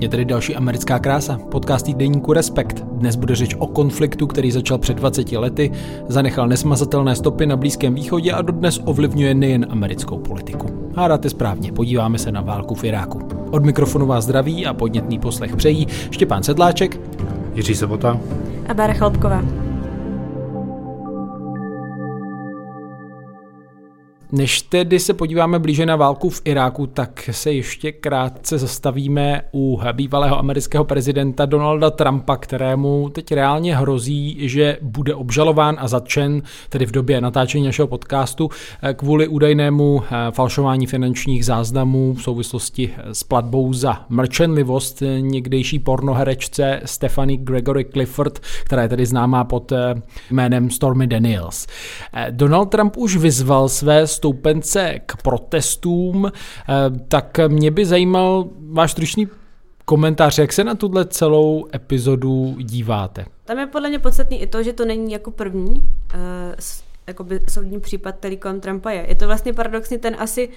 Je tedy další americká krása, podcast týdeníku Respekt. Dnes bude řeč o konfliktu, který začal před 20 lety, zanechal nesmazatelné stopy na Blízkém východě a dodnes ovlivňuje nejen americkou politiku. Hádáte správně, podíváme se na válku v Iráku. Od mikrofonu vás zdraví a podnětný poslech přejí Štěpán Sedláček, Jiří Sobota a Bára Chalupková. Než tedy se podíváme blíže na válku v Iráku, tak se ještě krátce zastavíme u bývalého amerického prezidenta Donalda Trumpa, kterému teď reálně hrozí, že bude obžalován a zatčen, tedy v době natáčení našeho podcastu, kvůli údajnému eh, falšování finančních záznamů v souvislosti s platbou za mlčenlivost někdejší pornoherečce Stephanie Gregory Clifford, která je tedy známá pod eh, jménem Stormy Daniels. Eh, Donald Trump už vyzval své stoupence k protestům, eh, tak mě by zajímal váš stručný komentář, jak se na tuhle celou epizodu díváte? Tam je podle mě podstatný i to, že to není jako první uh, jakoby soudní případ, který kolem Trumpa je. Je to vlastně paradoxně ten asi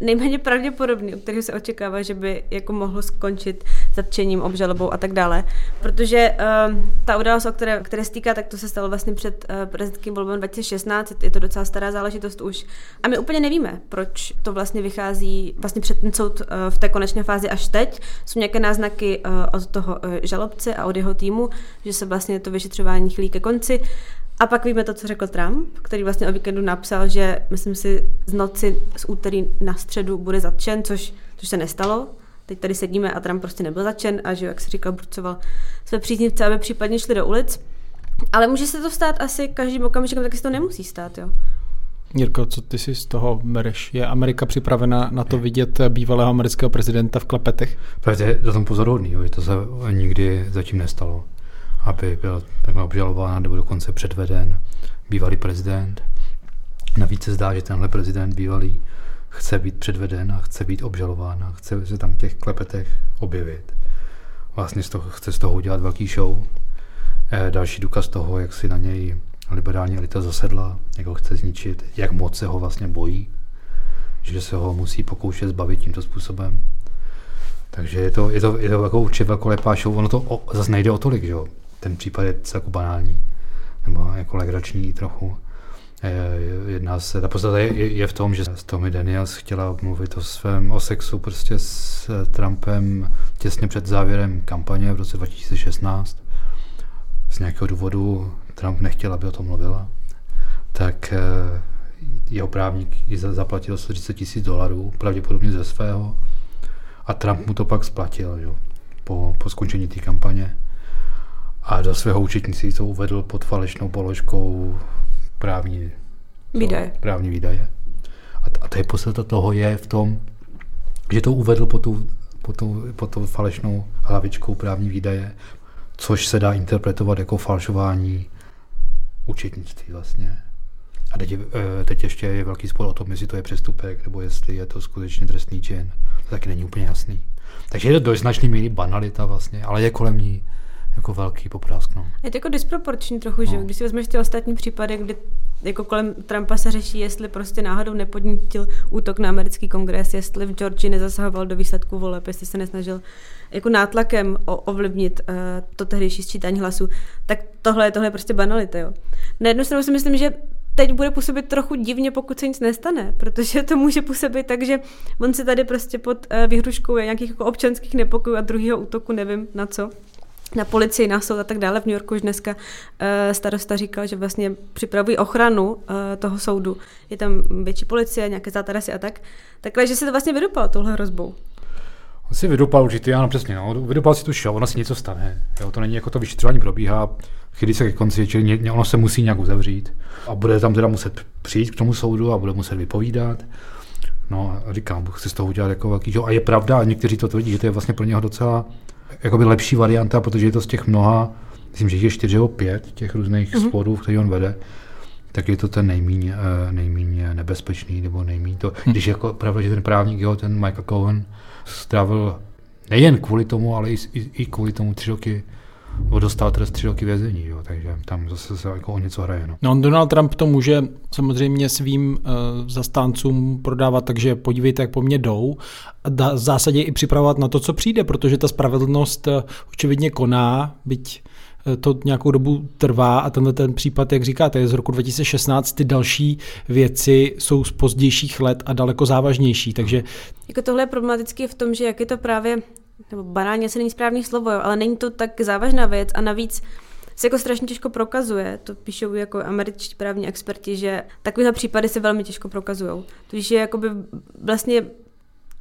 nejméně pravděpodobný, u kterého se očekává, že by jako mohlo skončit zatčením, obžalobou a tak dále. Protože uh, ta událost, o které, které se týká, tak to se stalo vlastně před uh, prezidentským volbou 2016, je to docela stará záležitost už. A my úplně nevíme, proč to vlastně vychází vlastně před ten soud uh, v té konečné fázi až teď. Jsou nějaké náznaky uh, od toho uh, žalobce a od jeho týmu, že se vlastně to vyšetřování chýlí ke konci. A pak víme to, co řekl Trump, který vlastně o víkendu napsal, že myslím si z noci z úterý na středu bude zatčen, což, což se nestalo. Teď tady sedíme a Trump prostě nebyl zatčen a že, jak se říkal, burcoval své příznivce, aby případně šli do ulic. Ale může se to stát asi každým okamžikem, tak se to nemusí stát, jo. Jirko, co ty si z toho bereš? Je Amerika připravena na to vidět bývalého amerického prezidenta v klepetech? Právě je to tom pozorodný, jo, to se nikdy zatím nestalo aby byl takhle obžalován nebo dokonce předveden bývalý prezident. Navíc se zdá, že tenhle prezident bývalý chce být předveden a chce být obžalován a chce se tam v těch klepetech objevit. Vlastně z toho, chce z toho udělat velký show. E, další důkaz toho, jak si na něj liberální elita zasedla, jak ho chce zničit, jak moc se ho vlastně bojí, že se ho musí pokoušet zbavit tímto způsobem. Takže je to, je to, je to jako určitě velkolepá show, ono to o, zase nejde o tolik, že jo ten případ je jako banální, nebo jako legrační trochu. Jedná se, ta podstata je, je, v tom, že Tommy Daniels chtěla mluvit o svém, o sexu prostě s Trumpem těsně před závěrem kampaně v roce 2016. Z nějakého důvodu Trump nechtěl, aby o tom mluvila. Tak eh, jeho právník zaplatil 130 tisíc dolarů, pravděpodobně ze svého. A Trump mu to pak splatil jo, po, po skončení té kampaně a do svého účetnictví to uvedl pod falešnou položkou právní výdaje. Právní výdaje. A, a to je podstata toho je v tom, že to uvedl pod tu, pod tu, pod tu falešnou hlavičkou právní výdaje, což se dá interpretovat jako falšování účetnictví vlastně. A teď, je, eh, teď ještě je velký spor o tom, jestli to je přestupek, nebo jestli je to skutečně trestný čin. To taky není úplně jasný. Takže je to do značné míry banalita vlastně, ale je kolem ní jako velký poprask. No. Je to jako disproporční trochu, no. že když si vezmeš ty ostatní případy, kdy jako kolem Trumpa se řeší, jestli prostě náhodou nepodnítil útok na americký kongres, jestli v Georgii nezasahoval do výsledku voleb, jestli se nesnažil jako nátlakem ovlivnit uh, to tehdejší sčítání hlasů, tak tohle je tohle je prostě banalita. Jo. Na jednu stranu si myslím, že teď bude působit trochu divně, pokud se nic nestane, protože to může působit tak, že on se tady prostě pod uh, výhruškou nějakých jako občanských nepokojů a druhého útoku, nevím na co, na policii, na soud a tak dále. V New Yorku už dneska uh, starosta říkal, že vlastně připravují ochranu uh, toho soudu. Je tam větší policie, nějaké zátarasy a tak. Takhle, že se to vlastně vydupal touhle hrozbou. On si vydupal určitě, ano přesně, no. vydupal si tu show, ono si něco stane. Jo, to není jako to vyšetřování probíhá, chvíli se ke konci, čili ono se musí nějak uzavřít a bude tam teda muset přijít k tomu soudu a bude muset vypovídat. No a říkám, chci z toho udělat jako velký show. A je pravda, a někteří to tvrdí, že to je vlastně pro něho docela jakoby lepší varianta, protože je to z těch mnoha, myslím, že je čtyři nebo pět těch různých mm-hmm. sporů, který on vede, tak je to ten nejméně eh, nejméně nebezpečný, nebo nejméně to, mm. když jako pravda, že ten právník, jo, ten Michael Cohen, strávil nejen kvůli tomu, ale i, i, i kvůli tomu tři roky dostal trest tři roky vězení, jo, takže tam zase se jako o něco hraje. No. no Donald Trump to může samozřejmě svým uh, zastáncům prodávat, takže podívejte, jak po mně jdou a v zásadě i připravovat na to, co přijde, protože ta spravedlnost uh, očividně koná, byť Eh, to nějakou dobu trvá a tenhle ten případ, jak říkáte, je z roku 2016, ty další věci jsou z pozdějších let a daleko závažnější, takže... Jako tohle je problematické v tom, že jak je to právě, nebo banálně se není správný slovo, ale není to tak závažná věc a navíc se jako strašně těžko prokazuje. To píšou jako američtí právní experti, že takovéhle případy se velmi těžko prokazují. Takže je jakoby vlastně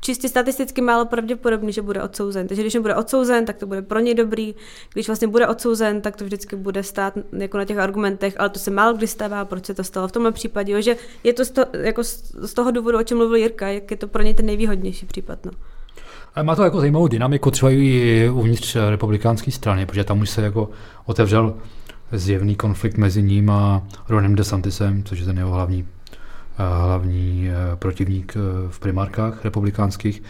čistě statisticky málo pravděpodobný, že bude odsouzen. Takže když bude odsouzen, tak to bude pro něj dobrý. Když vlastně bude odsouzen, tak to vždycky bude stát jako na těch argumentech, ale to se málo kdy stává, proč se to stalo v tomhle případě, jo, že je to z, to, jako z toho důvodu, o čem mluvil Jirka, jak je to pro něj ten nejvýhodnější případ. No. Ale má to jako zajímavou dynamiku třeba i uvnitř republikánské strany, protože tam už se jako otevřel zjevný konflikt mezi ním a Ronem DeSantisem, což je ten jeho hlavní hlavní eh, protivník eh, v primárkách republikánských,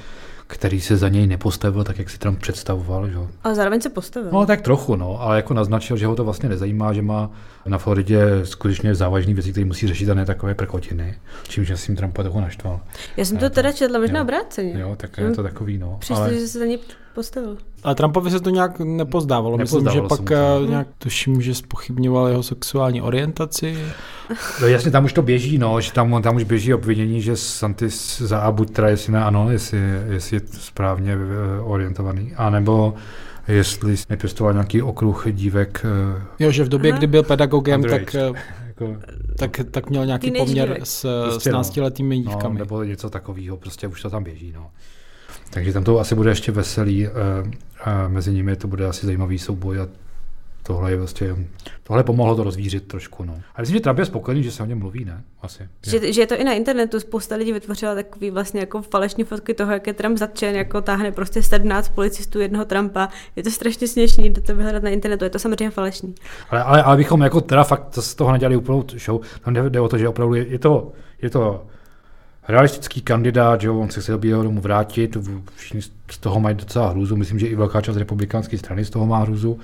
který se za něj nepostavil tak, jak si Trump představoval. Že? A zároveň se postavil. No tak trochu, no, ale jako naznačil, že ho to vlastně nezajímá, že má na Floridě skutečně závažné věci, které musí řešit a ne takové prkotiny, čímž jsem Trumpa toho naštval. Já jsem to teda četla možná obráceně. Jo, tak je to takový, no. Přesto, ale... že se za něj postavil. Ale Trumpovi se to nějak nepozdávalo. nepozdávalo Myslím, že pak to. Eh, nějak tuším, že spochybňoval jeho sexuální orientaci. No jasně, tam už to běží, no, že tam, tam už běží obvinění, že Santis za A buď teda, jestli ne ano, jestli, jestli je správně eh, orientovaný, anebo jestli nepěstoval nějaký okruh dívek. Eh, jo, že v době, Aha. kdy byl pedagogem, tak, jako, tak, tak měl nějaký poměr dívek. s 16-letými no. dívkami. No, nebo něco takového, prostě už to tam běží, no. Takže tam to asi bude ještě veselý, eh, a mezi nimi to bude asi zajímavý souboj a tohle je vlastně, tohle pomohlo to rozvířit trošku. No. A myslím, že Trump je spokojený, že se o něm mluví, ne? Asi. Že, že je to i na internetu, spousta lidí vytvořila takový vlastně jako falešní fotky toho, jak je Trump zatčen, jako táhne prostě 17 policistů jednoho Trumpa. Je to strašně směšný, to vyhledat na internetu, je to samozřejmě falešný. Ale, ale, ale bychom jako teda fakt z toho nedělali úplnou show, tam jde, jde o to, že opravdu je, je to, je to realistický kandidát, že on se chce do Bílého domu vrátit, všichni z toho mají docela hruzu, myslím, že i velká část republikánské strany z toho má hruzu.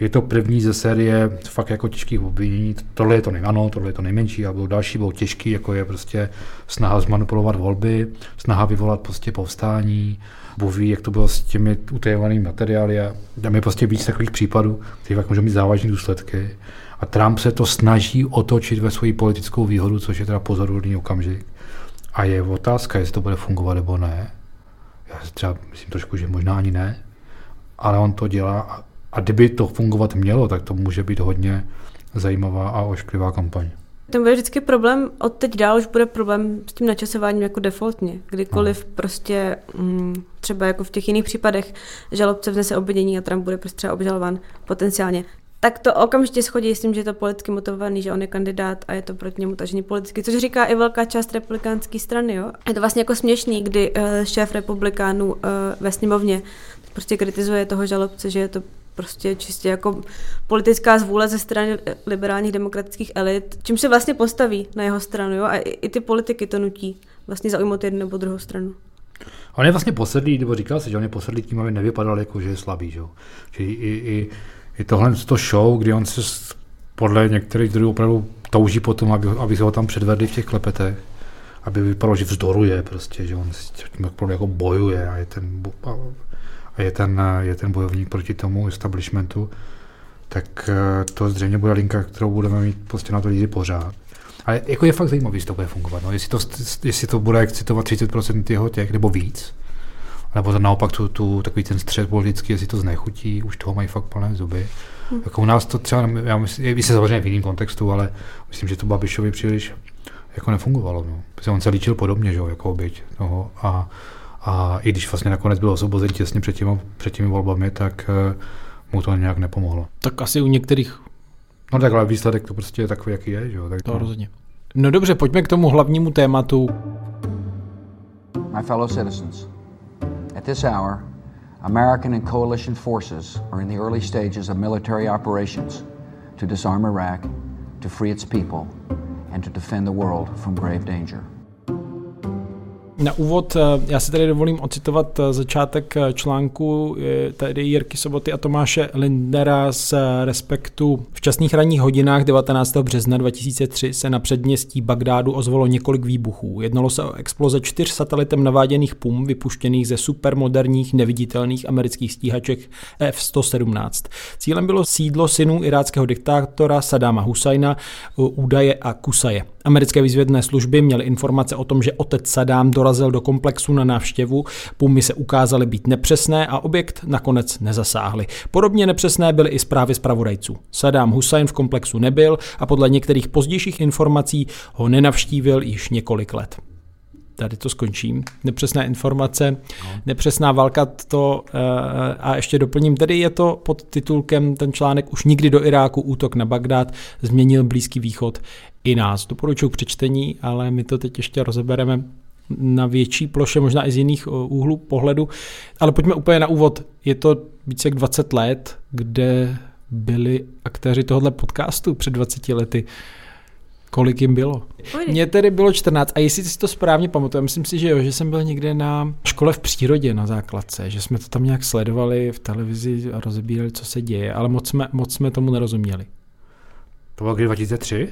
Je to první ze série fakt jako těžkých obvinění. Tohle je to nej, ano, tohle je to nejmenší, a budou další, budou těžký, jako je prostě snaha zmanipulovat volby, snaha vyvolat prostě povstání, Bůh ví, jak to bylo s těmi utajovanými materiály a prostě víc takových případů, které fakt můžou mít závažné důsledky. A Trump se to snaží otočit ve svoji politickou výhodu, což je teda pozoruhodný okamžik. A je otázka, jestli to bude fungovat nebo ne. Já si třeba myslím trošku, že možná ani ne, ale on to dělá a kdyby to fungovat mělo, tak to může být hodně zajímavá a ošklivá kampaň. To bude vždycky problém, od teď dál už bude problém s tím načasováním jako defaultně. Kdykoliv no. prostě mm, třeba jako v těch jiných případech žalobce vnese obvinění a Trump bude prostě třeba obžalován potenciálně, tak to okamžitě schodí s tím, že je to politicky motivovaný, že on je kandidát a je to proti němu tažený politicky, což říká i velká část republikánské strany. Jo? Je to vlastně jako směšný, kdy uh, šéf republikánů uh, ve sněmovně prostě kritizuje toho žalobce, že je to prostě čistě jako politická zvůle ze strany liberálních demokratických elit, čím se vlastně postaví na jeho stranu. Jo? A i, ty politiky to nutí vlastně zaujmout jednu nebo druhou stranu. On je vlastně posedlý, nebo říkal si, že on je posedlý tím, aby nevypadal jako, že je slabý. Že, že i, i, i tohle to show, kdy on se podle některých druhů opravdu touží potom, aby, aby se ho tam předvedli v těch klepetech, aby vypadalo, že vzdoruje prostě, že on s tím jako bojuje a je ten, a je ten, je ten bojovník proti tomu establishmentu, tak eh, to zřejmě bude linka, kterou budeme mít prostě na to lidi pořád. Ale jako je fakt zajímavý, jestli to bude fungovat. No. Jestli, to, jestli to bude citovat 30% jeho těch, nebo víc, nebo to naopak tu, tu, takový ten střed politický, jestli to znechutí, už toho mají fakt plné zuby. Hmm. Jako u nás to třeba, já myslím, je se samozřejmě v jiném kontextu, ale myslím, že to Babišovi příliš jako nefungovalo. No. Protože on se líčil podobně, že jo, jako oběť toho. A, a i když vlastně nakonec byl osvobozen těsně před, těmi, před těmi volbami, tak uh, mu to nějak nepomohlo. Tak asi u některých. No tak ale výsledek to prostě je takový, jaký je. Že jo? Tak to no. rozhodně. No dobře, pojďme k tomu hlavnímu tématu. My fellow citizens, At this hour, American and coalition forces are in the early stages of military operations to disarm Iraq, to free its people, and to defend the world from grave danger. Na úvod eh, já si tady dovolím ocitovat eh, začátek eh, článku tady Jirky Soboty a Tomáše Lindera z Respektu. V časných ranních hodinách 19. března 2003 se na předměstí Bagdádu ozvalo několik výbuchů. Jednalo se o exploze čtyř satelitem naváděných pum vypuštěných ze supermoderních neviditelných amerických stíhaček F-117. Cílem bylo sídlo synů iráckého diktátora Sadáma Husajna, údaje a Kusaje. Americké výzvědné služby měly informace o tom, že otec Sadám dorazil do komplexu na návštěvu, pumy se ukázaly být nepřesné a objekt nakonec nezasáhly. Podobně nepřesné byly i zprávy zpravodajců. Sadám Hussein v komplexu nebyl a podle některých pozdějších informací ho nenavštívil již několik let tady to skončím. Nepřesné informace, no. nepřesná válka to uh, a ještě doplním, tedy je to pod titulkem ten článek už nikdy do Iráku útok na Bagdád změnil Blízký východ i nás. Doporučuji přečtení, ale my to teď ještě rozebereme na větší ploše, možná i z jiných eh, úhlů pohledu. Ale pojďme úplně na úvod. Je to více jak 20 let, kde byli aktéři tohohle podcastu před 20 lety. Kolik jim bylo? Mně tedy bylo 14 a jestli si to správně pamatuju, myslím si, že jo, že jsem byl někde na škole v přírodě na základce, že jsme to tam nějak sledovali v televizi a rozebírali, co se děje, ale moc jsme, moc jsme tomu nerozuměli. To bylo kdy 2003?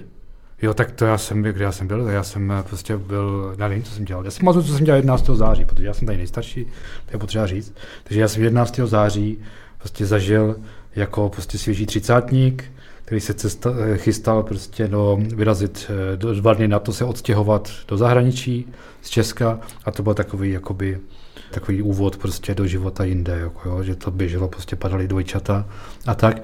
Jo, tak to já jsem, kde já jsem byl, já jsem eh, prostě byl, já nevím, co jsem dělal. Já si pamatuju, co jsem dělal 11. září, protože já jsem tady nejstarší, to je potřeba říct. Takže já jsem 11. září prostě zažil jako prostě svěží třicátník, který se cesta, chystal prostě do, vyrazit eh, do dva dny na to se odstěhovat do zahraničí z Česka a to byl takový jakoby takový úvod prostě do života jinde, jako jo, že to běželo, prostě padaly dvojčata a tak.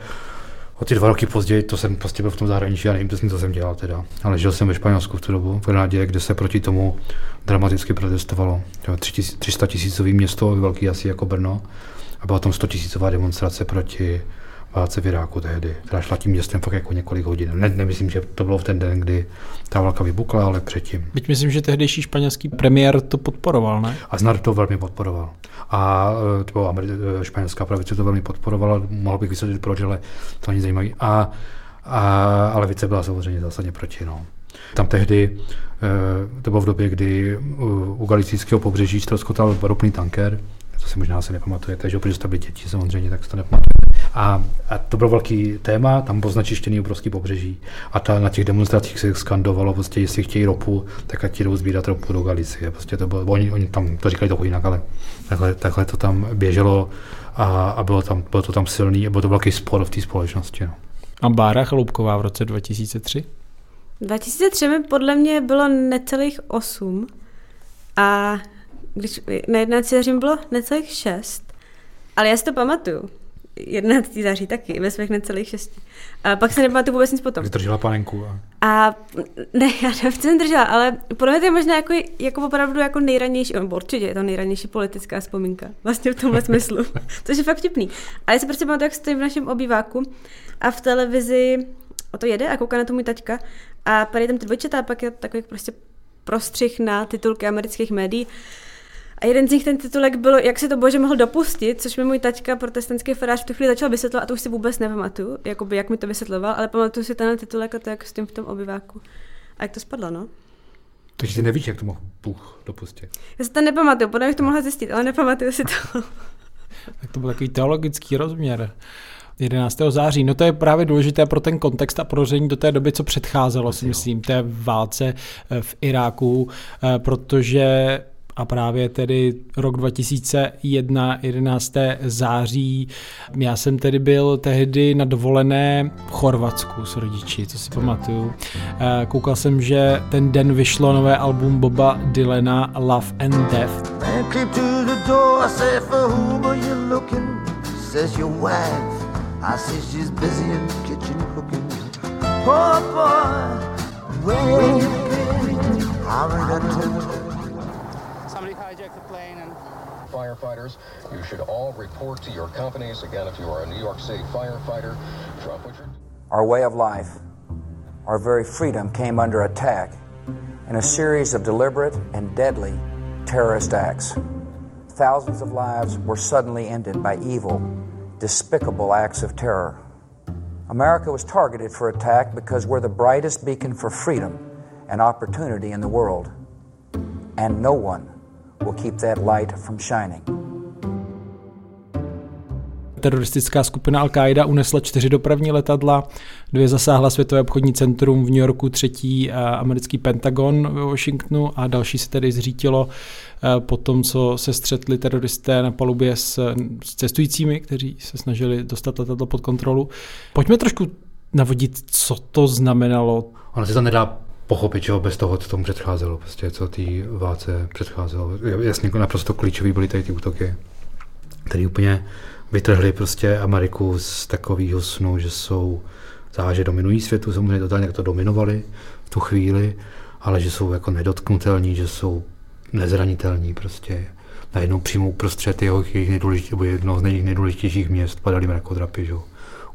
O ty dva roky později, to jsem prostě byl v tom zahraničí, já nevím přesně, co jsem dělal teda. Ale žil jsem ve Španělsku v tu dobu, v Granadě, kde se proti tomu dramaticky protestovalo. 300 tisícový město, velký asi jako Brno. A byla tam 100 tisícová demonstrace proti válce v Iráku tehdy, která šla tím městem fakt jako několik hodin. Ne, nemyslím, že to bylo v ten den, kdy ta válka vypukla, ale předtím. Byť myslím, že tehdejší španělský premiér to podporoval, ne? Aznar to velmi podporoval. A e, to byla e, španělská pravice to velmi podporovala, mohl bych vysvětlit proč, ale to není zajímavé. A, a, ale levice byla samozřejmě zásadně proti. No. Tam tehdy, e, to bylo v době, kdy u galicijského pobřeží ztroskotal ropný tanker, to si možná se nepamatujete, že protože to byli děti samozřejmě, tak se to nepamatuje. A, a, to bylo velký téma, tam byl značištěný obrovský pobřeží. A ta, na těch demonstracích se skandovalo, prostě, jestli chtějí ropu, tak ať ti jdou sbírat ropu do Galicie. Prostě to bylo, oni, oni tam to říkali trochu jinak, ale takhle, takhle to tam běželo a, a bylo, tam, bylo to tam silný a byl to velký spor v té společnosti. No. A Bára Chaloupková v roce 2003? 2003 mi podle mě bylo necelých 8 a když na 11. září bylo necelých 6, ale já si to pamatuju. 11. září taky, ve svých necelých šesti. A pak se nepamatuju vůbec nic potom. Jsi držela panenku. A... a ne, já nevím, jsem držela, ale podle mě to je možná jako, jako opravdu jako nejranější, nebo určitě je to nejranější politická vzpomínka, vlastně v tomhle smyslu, což je fakt vtipný. Ale já si prostě pamatuju, jak stojím v našem obýváku a v televizi o to jede a kouká na to můj taťka a tady tam ty dvojčata a pak je takový prostě prostřih na titulky amerických médií a jeden z nich ten titulek byl, jak se to bože mohl dopustit, což mi můj taťka, protestantský farář, v tu chvíli začal vysvětlovat a to už si vůbec nepamatuju, jakoby jak mi to vysvětloval, ale pamatuju si ten titulek a to, jak s tím v tom obyváku. A jak to spadlo, no? Takže ty nevíš, jak to mohl Bůh dopustit. Já si to nepamatuju, podle bych to mohla zjistit, ale nepamatuju si to. tak to byl takový teologický rozměr. 11. září. No to je právě důležité pro ten kontext a porozumění do té doby, co předcházelo, si myslím, té válce eh, v Iráku, eh, protože a právě tedy rok 2001, 11. září. Já jsem tedy byl tehdy na dovolené v Chorvatsku s rodiči, co si pamatuju. Eh, koukal jsem, že ten den vyšlo nové album Boba Dylana Love and Death. I Firefighters, you should all report to your companies. Again, if you are a New York City firefighter, Trump. Our way of life, our very freedom came under attack in a series of deliberate and deadly terrorist acts. Thousands of lives were suddenly ended by evil, despicable acts of terror. America was targeted for attack because we're the brightest beacon for freedom and opportunity in the world. And no one will keep that light from shining teroristická skupina Al-Qaida unesla čtyři dopravní letadla, dvě zasáhla Světové obchodní centrum v New Yorku, třetí eh, americký Pentagon v Washingtonu a další se tedy zřítilo eh, po tom, co se střetli teroristé na palubě s, s cestujícími, kteří se snažili dostat letadlo pod kontrolu. Pojďme trošku navodit, co to znamenalo. Ono se to nedá pochopit, čeho bez toho, co tomu předcházelo, prostě, co té válce předcházelo. Jasně, naprosto klíčový byly tady ty útoky, které úplně vytrhli prostě Ameriku z takového snu, že jsou, že dominují světu, samozřejmě totálně to dominovali v tu chvíli, ale že jsou jako nedotknutelní, že jsou nezranitelní prostě. Najednou přímou prostřed jeho, jednoho z nejdůležitějších měst padali mrakodrapy, že?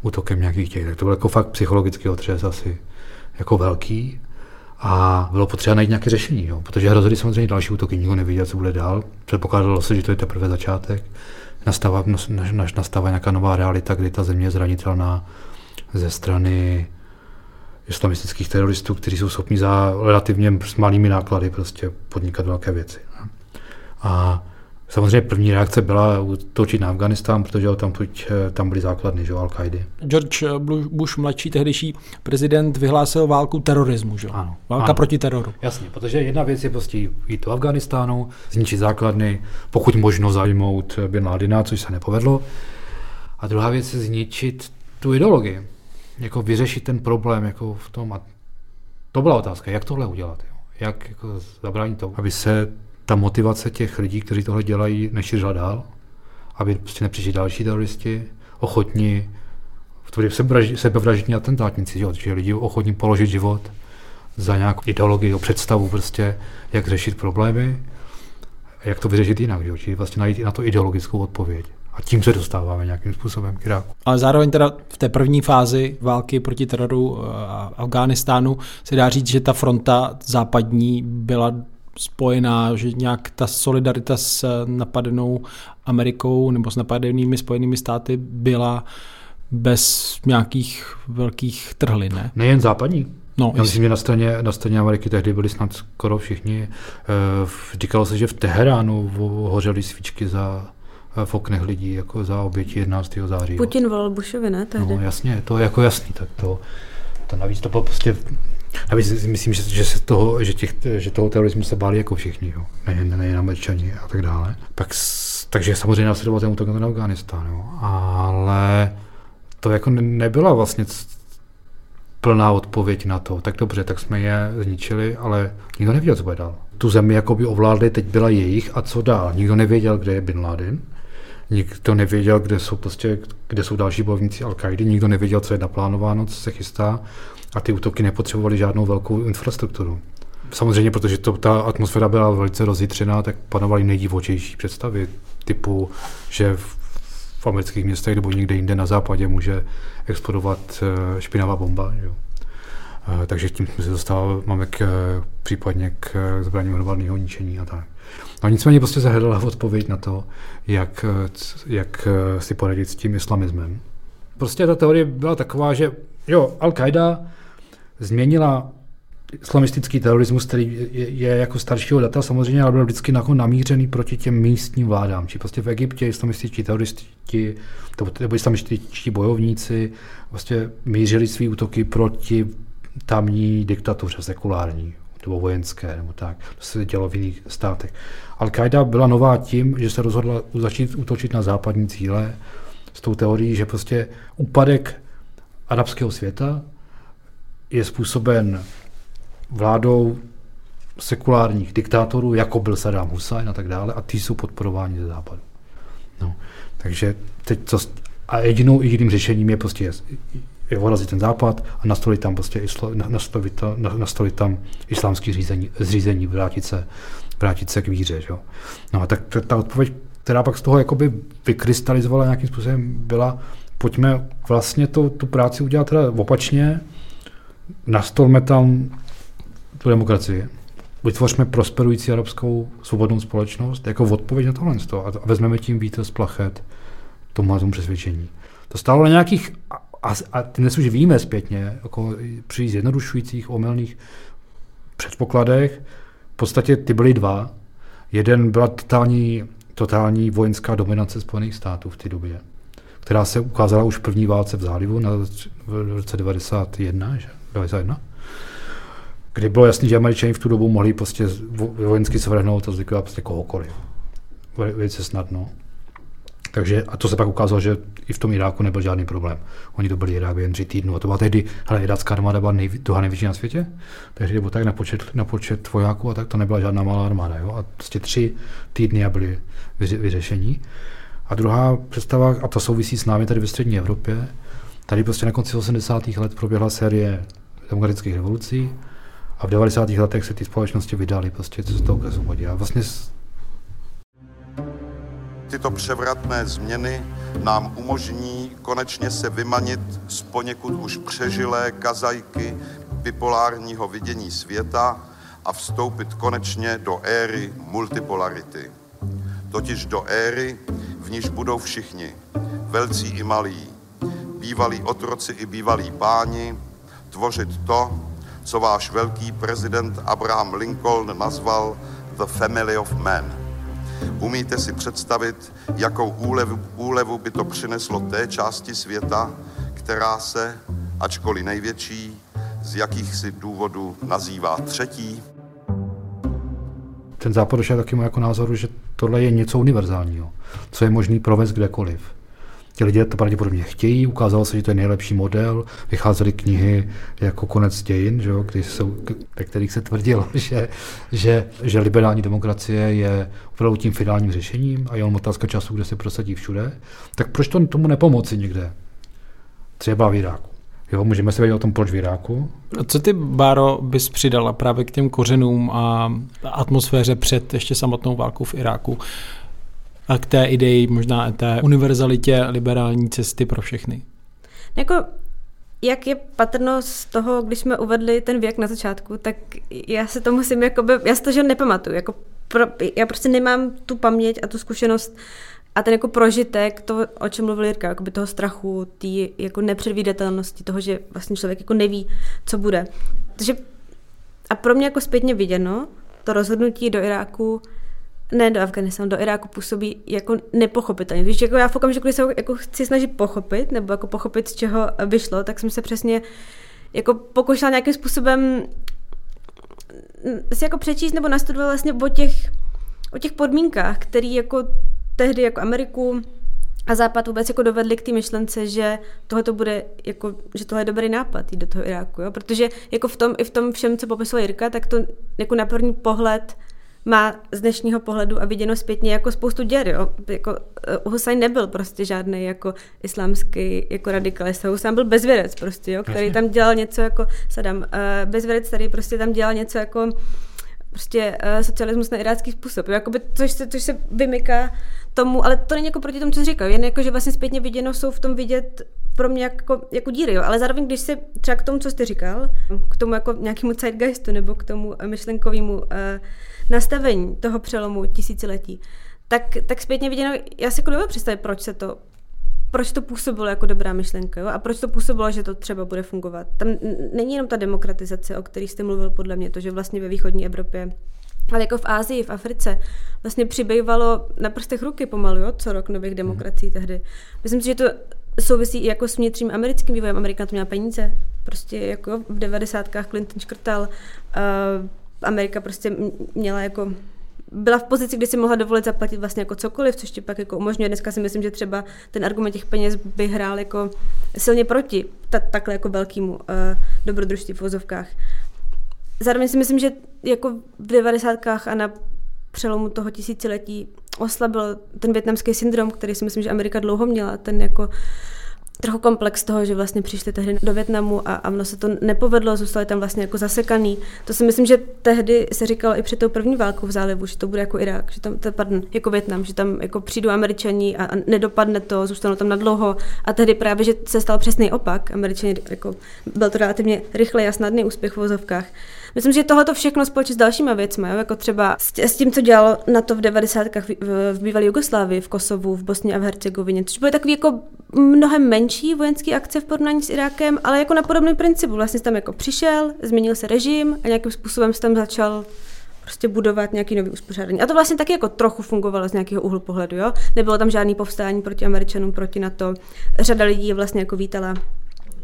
útokem nějakých těch. Tak to byl jako fakt psychologický otřes asi jako velký. A bylo potřeba najít nějaké řešení, jo? protože hrozily samozřejmě další útoky, nikdo nevěděl, co bude dál. Předpokládalo se, že to je teprve začátek nastává, nastává nějaká nová realita, kdy ta země je zranitelná ze strany islamistických teroristů, kteří jsou schopni za relativně s malými náklady prostě podnikat velké věci. A Samozřejmě první reakce byla útočit na Afganistán, protože tam, eh, tam byly základny, že al qaidi George Bush mladší tehdejší prezident vyhlásil válku terorismu, že? Ano. Válka ano. proti teroru. Jasně, protože jedna věc je prostě jít do Afganistánu, zničit základny, pokud možno zajmout Bin Ladina, což se nepovedlo. A druhá věc je zničit tu ideologii. Jako vyřešit ten problém jako v tom. A to byla otázka, jak tohle udělat. Jo? Jak jako zabránit tomu, aby se ta motivace těch lidí, kteří tohle dělají, nešířila dál, aby prostě nepřišli další teroristi, ochotní, v sebevražední atentátníci, že, že lidi ochotní položit život za nějakou ideologii, představu prostě, jak řešit problémy, jak to vyřešit jinak, že? čili vlastně najít i na to ideologickou odpověď. A tím se dostáváme nějakým způsobem k Iráku. Ale zároveň teda v té první fázi války proti teroru a Afghánistánu se dá říct, že ta fronta západní byla spojená, že nějak ta solidarita s napadenou Amerikou nebo s napadenými spojenými státy byla bez nějakých velkých trhlin, ne? Nejen západní. No, Já myslím, že na straně, na straně Ameriky tehdy byli snad skoro všichni. E, říkalo se, že v Teheránu hořely svíčky za eh, v oknech lidí, jako za oběti 11. září. Putin volal Bushovi, ne? Tehdy. No jasně, to je jako jasný, tak to, to navíc to bylo prostě Navíc myslím, že, že, se toho, že, těch, že toho terorismu se báli jako všichni, jo. nejen, nejen američani a tak dále. Pak, takže samozřejmě následoval ten útok na Afganistán, jo. ale to jako nebyla vlastně plná odpověď na to. Tak dobře, tak jsme je zničili, ale nikdo nevěděl, co bude dál. Tu zemi jako by ovládli, teď byla jejich a co dál. Nikdo nevěděl, kde je Bin Laden. Nikdo nevěděl, kde jsou, prostě, kde jsou další bojovníci al nikdo nevěděl, co je naplánováno, co se chystá a ty útoky nepotřebovaly žádnou velkou infrastrukturu. Samozřejmě, protože to, ta atmosféra byla velice rozjitřená, tak panovaly nejdivočejší představy typu, že v, v amerických městech nebo někde jinde na západě může explodovat eh, špinavá bomba. Jo. Eh, takže tím jsme se dostáváme k, případně k zbraním hromadného ničení a tak. No nicméně prostě zahledala odpověď na to, jak, jak si poradit s tím islamismem. Prostě ta teorie byla taková, že jo, Al-Qaida změnila islamistický terorismus, který je, je jako staršího data samozřejmě, ale byl vždycky namířený proti těm místním vládám. Či prostě v Egyptě islamističtí teroristi nebo islamističtí bojovníci vlastně mířili svý útoky proti tamní diktatuře sekulární nebo vojenské, nebo tak. To se dělo v jiných státech. Al-Qaida byla nová tím, že se rozhodla začít útočit na západní cíle s tou teorií, že prostě úpadek arabského světa je způsoben vládou sekulárních diktátorů, jako byl Saddam Hussein a tak dále, a ty jsou podporováni ze západu. No. Takže teď to, a jedinou jediným řešením je prostě je, je ten západ a nastolit tam prostě isla, nastolit, nastolit tam islámský řízení, zřízení, vrátit se, vrátit se k víře. Že? No a tak ta odpověď, která pak z toho jakoby vykrystalizovala nějakým způsobem, byla, pojďme vlastně to, tu práci udělat teda opačně, nastolme tam tu demokracii, vytvořme prosperující arabskou svobodnou společnost jako odpověď na tohle a vezmeme tím více z plachet tomu tomu přesvědčení. To stálo na nějakých, a, a dnes už víme zpětně, jako při zjednodušujících, omylných předpokladech, v podstatě ty byly dva, Jeden byla totální, totální vojenská dominace Spojených států v té době, která se ukázala už v první válce v zálivu na, v roce 91, že? 91 kdy bylo jasné, že američani v tu dobu mohli prostě vojensky svrhnout a zlikvidovat prostě kohokoliv. Velice snadno. Takže, a to se pak ukázalo, že i v tom Iráku nebyl žádný problém. Oni to byli Irák jen tři týdnů. A to byla tehdy, hele, irácká armáda byla nejví, druhá největší na světě. Takže bylo tak na počet, na počet vojáků a tak to nebyla žádná malá armáda. Jo? A prostě tři týdny a byly vyře, vyřešení. A druhá představa, a to souvisí s námi tady ve střední Evropě, tady prostě na konci 80. let proběhla série demokratických revolucí a v 90. letech se ty společnosti vydaly prostě cestou ke svobodě. A vlastně Tyto převratné změny nám umožní konečně se vymanit z poněkud už přežilé kazajky bipolárního vidění světa a vstoupit konečně do éry multipolarity. Totiž do éry, v níž budou všichni, velcí i malí, bývalí otroci i bývalí páni, tvořit to, co váš velký prezident Abraham Lincoln nazval The Family of Man. Umíte si představit, jakou úlevu, úlevu by to přineslo té části světa, která se, ačkoliv největší, z jakýchsi důvodů nazývá třetí? Ten západ došel taky jako názoru, že tohle je něco univerzálního, co je možný provést kdekoliv. Ti lidé to pravděpodobně chtějí, ukázalo se, že to je nejlepší model, vycházely knihy jako Konec dějin, že jo, jsou, ve kterých se tvrdilo, že, že, že liberální demokracie je opravdu tím finálním řešením a je on otázka času, kde se prosadí všude, tak proč to tomu nepomoci někde? Třeba v Iráku. Jo, můžeme se vědět o tom, proč v Iráku. Co ty, Báro, bys přidala právě k těm kořenům a atmosféře před ještě samotnou válkou v Iráku? A k té ideji, možná té univerzalitě liberální cesty pro všechny? Jako, jak je patrno z toho, když jsme uvedli ten věk na začátku, tak já se to musím, jakoby, já si to, že nepamatuju. Jako pro, já prostě nemám tu paměť a tu zkušenost a ten jako prožitek, to, o čem mluvil Jirka, jakoby toho strachu, té jako nepředvídatelnosti, toho, že vlastně člověk jako neví, co bude. Takže a pro mě jako zpětně viděno, to rozhodnutí do Iráku ne do Afganistánu, do Iráku působí jako nepochopitelně. Víš, jako já v okamžiku, kdy se jako chci snažit pochopit, nebo jako pochopit, z čeho vyšlo, tak jsem se přesně jako pokoušela nějakým způsobem si jako přečíst nebo nastudovat vlastně o těch, o těch podmínkách, které jako tehdy jako Ameriku a Západ vůbec jako dovedli k té myšlence, že tohle to bude, jako, že tohle je dobrý nápad jít do toho Iráku, jo? protože jako v tom, i v tom všem, co popisoval Jirka, tak to jako na první pohled má z dnešního pohledu a viděno zpětně jako spoustu děr. Jo. Jako, uh, Hussein nebyl prostě žádný jako islámský jako radikalista. Hussein byl bezvěrec prostě, jo, který tam dělal něco jako Saddam. Uh, bezvěrec, který prostě tam dělal něco jako prostě uh, socialismus na irácký způsob. Jo, jakoby, což, se, což se vymyká tomu, ale to není jako proti tomu, co říkal, jen jako, že vlastně zpětně viděno jsou v tom vidět pro mě jako, jako díry, jo. ale zároveň, když se třeba k tomu, co jsi říkal, k tomu jako nějakému zeitgeistu nebo k tomu myšlenkovému uh, nastavení toho přelomu tisíciletí, tak, tak zpětně viděno, já si jako dovedu představit, proč se to proč to působilo jako dobrá myšlenka jo? a proč to působilo, že to třeba bude fungovat. Tam není jenom ta demokratizace, o které jste mluvil podle mě, to, že vlastně ve východní Evropě ale jako v Ázii, v Africe, vlastně přibývalo na prstech ruky pomalu, jo, co rok nových demokracií hmm. tehdy. Myslím si, že to souvisí i jako s vnitřním americkým vývojem. Amerika to měla peníze. Prostě jako v devadesátkách Clinton škrtal. Uh, Amerika prostě měla jako byla v pozici, kdy si mohla dovolit zaplatit vlastně jako cokoliv, což ti pak jako umožňuje. Dneska si myslím, že třeba ten argument těch peněz by hrál jako silně proti ta, takhle jako velkému uh, dobrodružství v vozovkách. Zároveň si myslím, že jako v devadesátkách a na přelomu toho tisíciletí oslabil ten větnamský syndrom, který si myslím, že Amerika dlouho měla, ten jako trochu komplex toho, že vlastně přišli tehdy do Větnamu a, a ono se to nepovedlo, zůstali tam vlastně jako zasekaný. To si myslím, že tehdy se říkalo i před tou první válkou v zálivu, že to bude jako Irák, že tam, to, pardon, jako Větnam, že tam jako přijdou američani a, a nedopadne to, zůstanou tam na dlouho. A tehdy právě, že se stal přesný opak, američani jako, byl to relativně rychlý a snadný úspěch v vozovkách. Myslím, že tohle všechno společně s dalšíma věcmi, jo? jako třeba s tím, co dělalo na to v 90. v, v bývalé Jugoslávii, v Kosovu, v Bosně a v Hercegovině, což byly takové jako mnohem menší vojenské akce v porovnání s Irákem, ale jako na podobný principu. Vlastně tam jako přišel, změnil se režim a nějakým způsobem se tam začal prostě budovat nějaký nový uspořádání. A to vlastně taky jako trochu fungovalo z nějakého úhlu pohledu, jo? Nebylo tam žádný povstání proti Američanům, proti NATO. Řada lidí je vlastně jako vítala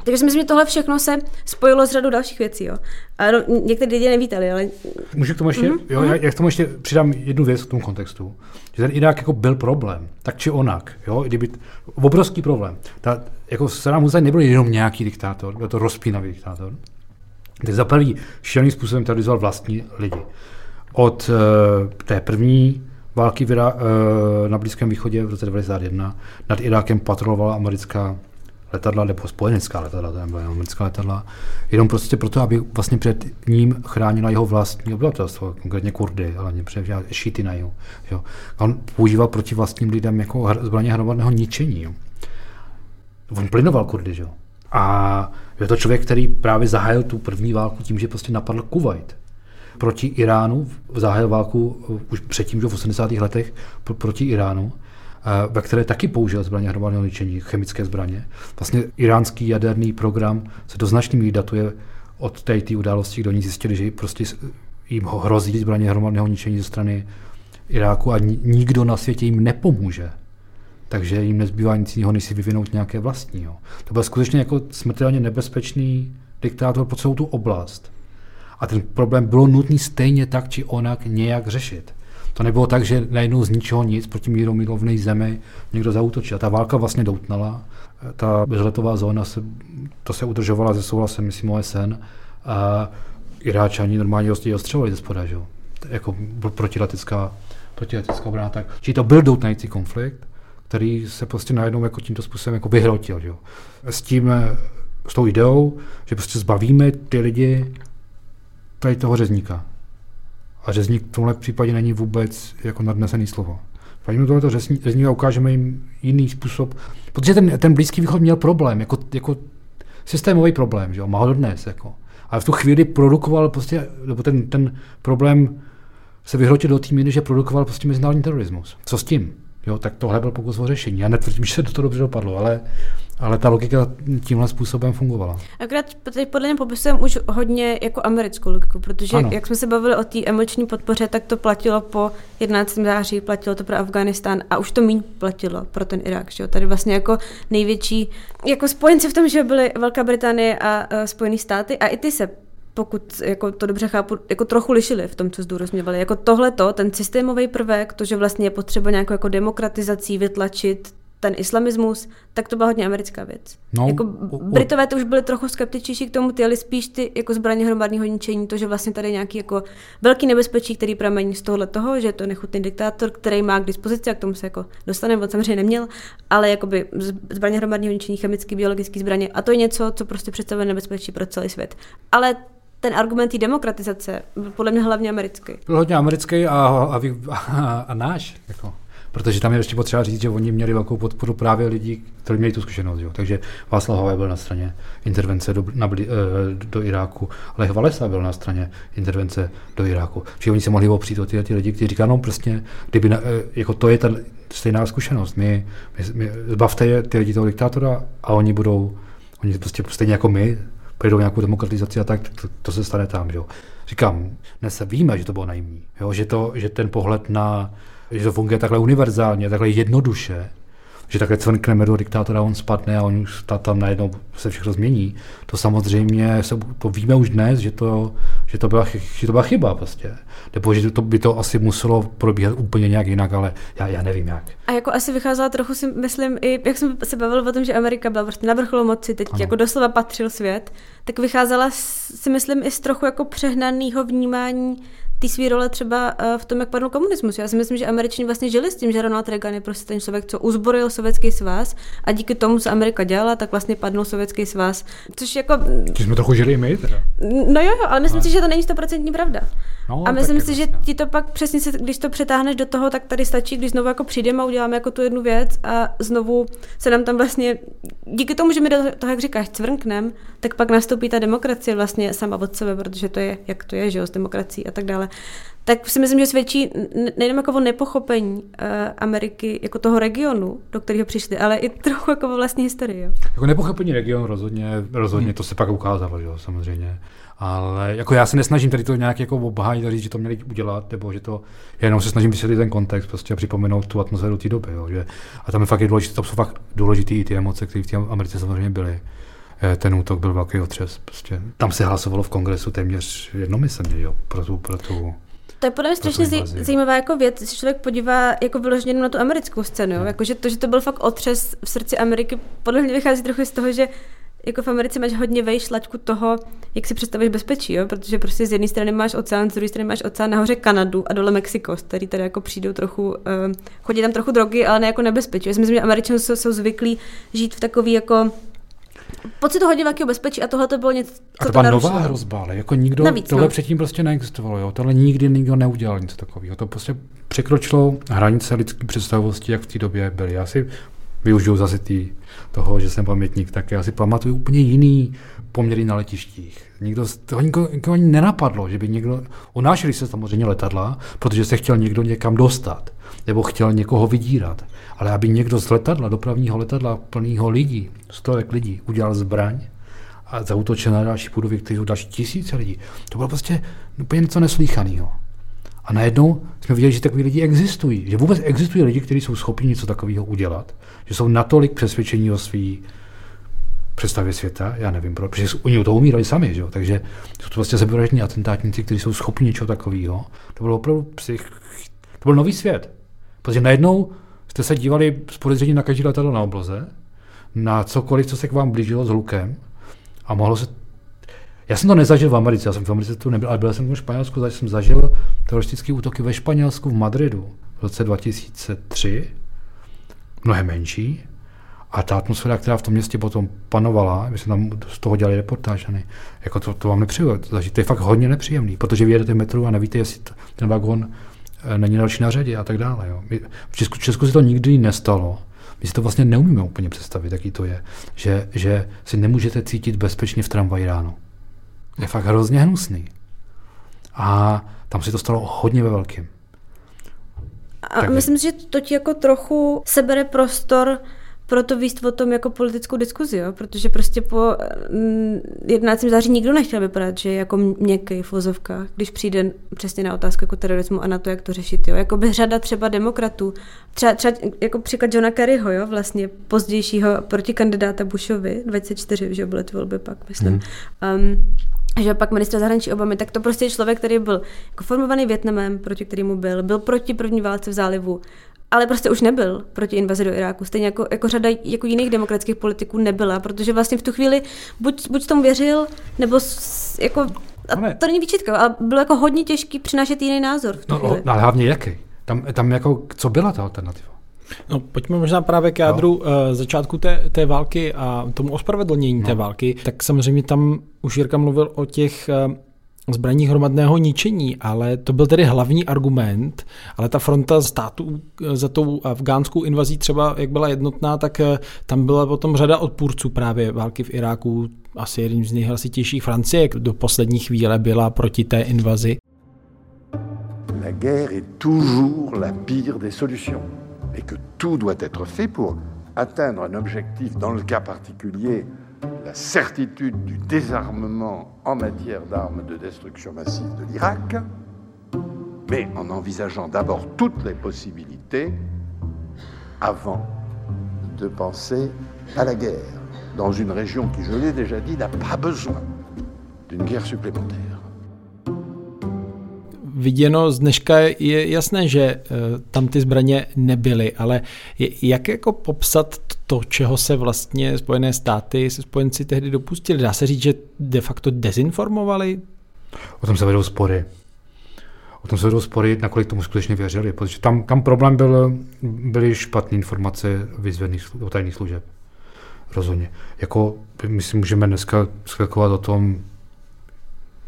takže si myslím, že tohle všechno se spojilo s řadou dalších věcí. Jo. A no, některé lidi nevítali, ale... Můžu k tomu ještě, mm-hmm. jo, já, já, k tomu ještě přidám jednu věc k tomu kontextu. Že ten Irák jako byl problém, tak či onak. Jo, kdyby, obrovský problém. Ta, jako Saddam Hussein nebyl jenom nějaký diktátor, byl to rozpínavý diktátor. Který za prvý šíleným způsobem terorizoval vlastní lidi. Od uh, té první války v Irá, uh, na Blízkém východě v roce 1991 nad Irákem patrolovala americká letadla nebo spojenecká letadla, to nebyla americká letadla, jenom prostě proto, aby vlastně před ním chránila jeho vlastní obyvatelstvo, konkrétně Kurdy, ale především šíty na jihu. Jo. A on používal proti vlastním lidem jako zbraně hromadného ničení. Jo. On plynoval Kurdy, že jo. A je to člověk, který právě zahájil tu první válku tím, že prostě napadl Kuwait. Proti Iránu, zahájil válku už předtím, že v 80. letech proti Iránu ve které taky použil zbraně hromadného ničení, chemické zbraně. Vlastně iránský jaderný program se do značné míry datuje od té, události, kdo oni zjistili, že prostě jim hrozí zbraně hromadného ničení ze strany Iráku a nikdo na světě jim nepomůže. Takže jim nezbývá nic jiného, než si vyvinout nějaké vlastní. To byl skutečně jako smrtelně nebezpečný diktátor pro celou tu oblast. A ten problém bylo nutný stejně tak či onak nějak řešit. To nebylo tak, že najednou z ničeho nic proti míru milovné zemi někdo zautočil. Ta válka vlastně doutnala. Ta bezletová zóna, se, to se udržovala ze souhlasem, myslím, OSN. A Iráčani normálně ji ostřelovali ze spoda, že? jako protiletecká, protiletecká obrana. Tak. Čili to byl doutnající konflikt, který se prostě najednou jako tímto způsobem jako vyhrotil. Že? S tím, s tou ideou, že prostě zbavíme ty lidi tady toho řezníka. A řezník v tomhle případě není vůbec jako nadnesený slovo. Pojďme tohleto řezníka ukážeme jim jiný způsob, protože ten, ten Blízký východ měl problém, jako, jako systémový problém, že jo, má ho dodnes, jako. Ale v tu chvíli produkoval prostě, nebo ten, ten problém se vyhrotil do té míry, že produkoval prostě mezinárodní terorismus. Co s tím? Jo, tak tohle byl pokus o řešení. Já netvrdím, že to dobře dopadlo, ale ale ta logika tímhle způsobem fungovala. Akorát teď podle mě popisujeme už hodně jako americkou logiku, protože ano. jak jsme se bavili o té emoční podpoře, tak to platilo po 11. září, platilo to pro Afganistán a už to méně platilo pro ten Irák. Že? Tady vlastně jako největší jako spojenci v tom, že byly Velká Británie a uh, Spojené státy a i ty se pokud jako to dobře chápu, jako trochu lišili v tom, co zdůrazňovali. Jako tohleto, ten systémový prvek, to, že vlastně je potřeba nějakou jako demokratizací vytlačit ten islamismus, tak to byla hodně americká věc. No, jako Britové to už byli trochu skeptičtější k tomu, ty ale spíš ty jako zbraně hromadného ničení, to, že vlastně tady je nějaký jako velký nebezpečí, který pramení z tohohle toho, že je to nechutný diktátor, který má k dispozici, a k tomu se jako dostane, on samozřejmě neměl, ale jakoby zbraně hromadného ničení, chemické, biologické zbraně, a to je něco, co prostě představuje nebezpečí pro celý svět. Ale ten argument té demokratizace byl podle mě hlavně americký. Byl hodně americký a, a, a, a náš. Jako. Protože tam je ještě potřeba říct, že oni měli velkou podporu právě lidí, kteří měli tu zkušenost. Jo. Takže Václav Havel byl na straně intervence do, na, eh, do Iráku, Lech Valesa byl na straně intervence do Iráku. Čiže oni se mohli opřít o ty, ty lidi, kteří říkají, no prostě, kdyby, na, eh, jako to je ta stejná zkušenost. My, my, my zbavte je ty lidi toho diktátora a oni budou, oni prostě stejně jako my, projdou nějakou demokratizaci a tak, to, to se stane tam. Jo. Říkám, dnes víme, že to bylo naivní, jo, že, to, že ten pohled na že to funguje takhle univerzálně, takhle jednoduše, že takhle cvrkneme do diktátora, on spadne a on už tam najednou se všechno změní. To samozřejmě, se, to víme už dnes, že to, že to, byla, že to byla chyba prostě. Nebo že to by to asi muselo probíhat úplně nějak jinak, ale já, já nevím jak. A jako asi vycházela trochu si myslím, i jak jsem se bavil o tom, že Amerika byla prostě na vrcholu moci, teď ano. jako doslova patřil svět, tak vycházela si myslím i z trochu jako přehnaného vnímání té své role třeba eh, v tom, jak padl komunismus. Já si myslím, že Američani vlastně žili s tím, že Ronald Reagan je prostě ten člověk, co uzbrojil Sovětský svaz a díky tomu, co Amerika dělala, tak vlastně padl Sovětský svaz. Což jako... Ty jsme trochu žili my teda. No jo, jo, ale myslím ale... si, že to není stoprocentní pravda. No, a myslím si, že ti to pak přesně, se, když to přetáhneš do toho, tak tady stačí, když znovu jako přijdeme a uděláme jako tu jednu věc a znovu se nám tam vlastně, díky tomu, že my do toho, jak říkáš, cvrknem, tak pak nastoupí ta demokracie vlastně sama od sebe, protože to je, jak to je, že jo, s demokracií a tak dále. tak si myslím, že svědčí nejenom jako o nepochopení uh, Ameriky, jako toho regionu, do kterého přišli, ale i trochu jako o vlastní historii. Jo. Jako nepochopení regionu rozhodně, rozhodně hmm. to se pak ukázalo, že jo, samozřejmě. Ale jako já se nesnažím tady to nějak jako obhájit a říct, že to měli udělat, nebo že to, jenom se snažím vysvětlit ten kontext prostě a připomenout tu atmosféru té doby. Jo, že, a tam je fakt je důležité, to jsou fakt důležité i ty emoce, které v té Americe samozřejmě byly. Eh, ten útok byl velký otřes. Prostě. Tam se hlasovalo v kongresu téměř jednomyslně jo, pro tu, pro tu to je podle mě strašně zajímavá jako věc, když člověk podívá jako vyloženě na tu americkou scénu, no. jako, že to, že to byl fakt otřes v srdci Ameriky, podle mě vychází trochu z toho, že jako v Americe máš hodně vejš laťku toho, jak si představuješ bezpečí, jo? protože prostě z jedné strany máš oceán, z druhé strany máš oceán, nahoře Kanadu a dole Mexiko, který tady jako přijdou trochu, uh, chodí tam trochu drogy, ale ne jako nebezpečí. Já si myslím, že Američané jsou, jsou zvyklí žít v takový jako pocit hodně velkého bezpečí a tohle to bylo něco, co A to byla nová hrozba, ale jako nikdo, Navíc, tohle no. předtím prostě neexistovalo, jo. Tohle nikdy nikdo neudělal něco takového. To prostě překročilo hranice lidské představosti, jak v té době byly. Já si využiju zase tý, toho, že jsem pamětník, tak já si pamatuju úplně jiný poměry na letištích. Nikdo, toho nikoho, nikoho ani nenapadlo, že by někdo, unášeli se samozřejmě letadla, protože se chtěl někdo někam dostat, nebo chtěl někoho vydírat. Ale aby někdo z letadla, dopravního letadla plného lidí, stovek lidí, udělal zbraň a zautočil na další budovy, které jsou další tisíce lidí, to bylo prostě úplně něco neslýchaného. A najednou jsme viděli, že takový lidi existují. Že vůbec existují lidi, kteří jsou schopni něco takového udělat. Že jsou natolik přesvědčení o svý představě světa, já nevím proč, protože oni to umírali sami, že jo? takže jsou to vlastně sebevražní atentátníci, kteří jsou schopni něčeho takového. To bylo opravdu psych... to byl nový svět. Protože najednou jste se dívali s podezřením na každý letadlo na obloze, na cokoliv, co se k vám blížilo s lukem a mohlo se já jsem to nezažil v Americe, já jsem v Americe tu nebyl, ale byl jsem v Španělsku, takže jsem zažil teroristické útoky ve Španělsku v Madridu v roce 2003, mnohem menší. A ta atmosféra, která v tom městě potom panovala, my jsme tam z toho dělali reportáž, ne, jako to, to vám nepřijde, to je fakt hodně nepříjemný, protože vyjedete metru a nevíte, jestli ten vagon eh, není další na řadě a tak dále. Jo. V Česku, v Česku se to nikdy nestalo. My si to vlastně neumíme úplně představit, jaký to je, že, že si nemůžete cítit bezpečně v tramvaji ráno je fakt hrozně hnusný. A tam si to stalo hodně ve velkým. A tak myslím si, že to ti jako trochu sebere prostor pro to výst o tom jako politickou diskuzi, jo? protože prostě po 11. Mm, září nikdo nechtěl vypadat, že je jako měkký v vozovkách, když přijde přesně na otázku jako terorismu a na to, jak to řešit. Jo? Jako by řada třeba demokratů, třeba, třeba jako příklad Johna Kerryho, jo? vlastně pozdějšího protikandidáta Bushovi, 24, že byly ty volby pak, myslím. Hmm. Um, že pak ministr zahraničí Obamy, tak to prostě je člověk, který byl jako formovaný Větnamem, proti kterému byl, byl proti první válce v zálivu, ale prostě už nebyl proti invazi do Iráku. Stejně jako, jako řada jako jiných demokratických politiků nebyla, protože vlastně v tu chvíli buď, buď tomu věřil, nebo s, jako, a to není výčitka, ale bylo jako hodně těžký přinášet jiný názor v tu no, chvíli. No, ale hlavně jaký? Tam, tam jako, co byla ta alternativa? No, pojďme možná právě k jádru no. začátku té, té války a tomu ospravedlnění no. té války. Tak samozřejmě tam už Jirka mluvil o těch eh, zbraních hromadného ničení, ale to byl tedy hlavní argument, ale ta fronta států eh, za tou afgánskou invazí třeba, jak byla jednotná, tak tam byla potom řada odpůrců právě války v Iráku, asi jedním z nejhlasitějších Francie, do poslední chvíle byla proti té invazi. La guerre est toujours la pire des solutions et que tout doit être fait pour atteindre un objectif, dans le cas particulier, la certitude du désarmement en matière d'armes de destruction massive de l'Irak, mais en envisageant d'abord toutes les possibilités avant de penser à la guerre, dans une région qui, je l'ai déjà dit, n'a pas besoin d'une guerre supplémentaire. Viděno z dneška je jasné, že eh, tam ty zbraně nebyly, ale jak jako popsat to, čeho se vlastně Spojené státy se spojenci tehdy dopustili? Dá se říct, že de facto dezinformovali? O tom se vedou spory. O tom se vedou spory, nakolik tomu skutečně věřili, protože tam, tam problém byl, byly špatné informace vyzvedných tajných služeb. Rozhodně. Jako my si můžeme dneska skakovat o tom,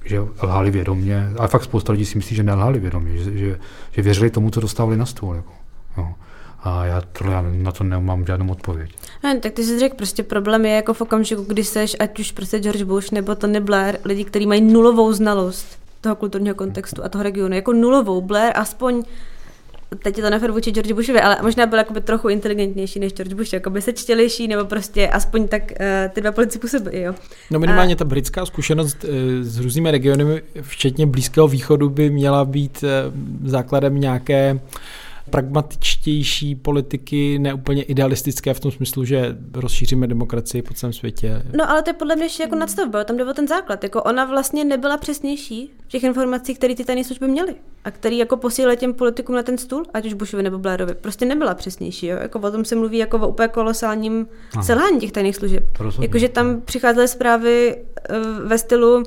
že lhali vědomě, ale fakt spousta lidí si myslí, že nelhali vědomě, že, že, že věřili tomu, co dostávali na stůl. Jako. Jo. A já, tohle, já na to nemám žádnou odpověď. Ne, tak ty jsi řekl, prostě problém je jako v okamžiku, kdy seš, ať už prostě George Bush nebo Tony Blair, lidi, kteří mají nulovou znalost toho kulturního kontextu a toho regionu, jako nulovou. Blair aspoň teď je to nefér vůči George Bushovi, ale možná byl jakoby trochu inteligentnější než George Bush, jakoby sečtělejší, nebo prostě aspoň tak uh, ty dva politici působí, jo. No minimálně a... ta britská zkušenost uh, s různými regiony, včetně Blízkého východu, by měla být uh, základem nějaké uh, pragmatičtější politiky, neúplně idealistické v tom smyslu, že rozšíříme demokracii po celém světě. No ale to je podle mě ještě jako nadstavba, tam jde o ten základ. Jako ona vlastně nebyla přesnější v těch informacích, které ty tajné služby měly a který jako posílali těm politikům na ten stůl, ať už Bushovi nebo Blairovi. Prostě nebyla přesnější. Jo? Jako o tom se mluví jako o úplně kolosálním Aha. selhání těch tajných služeb. Jakože tam přicházely zprávy uh, ve stylu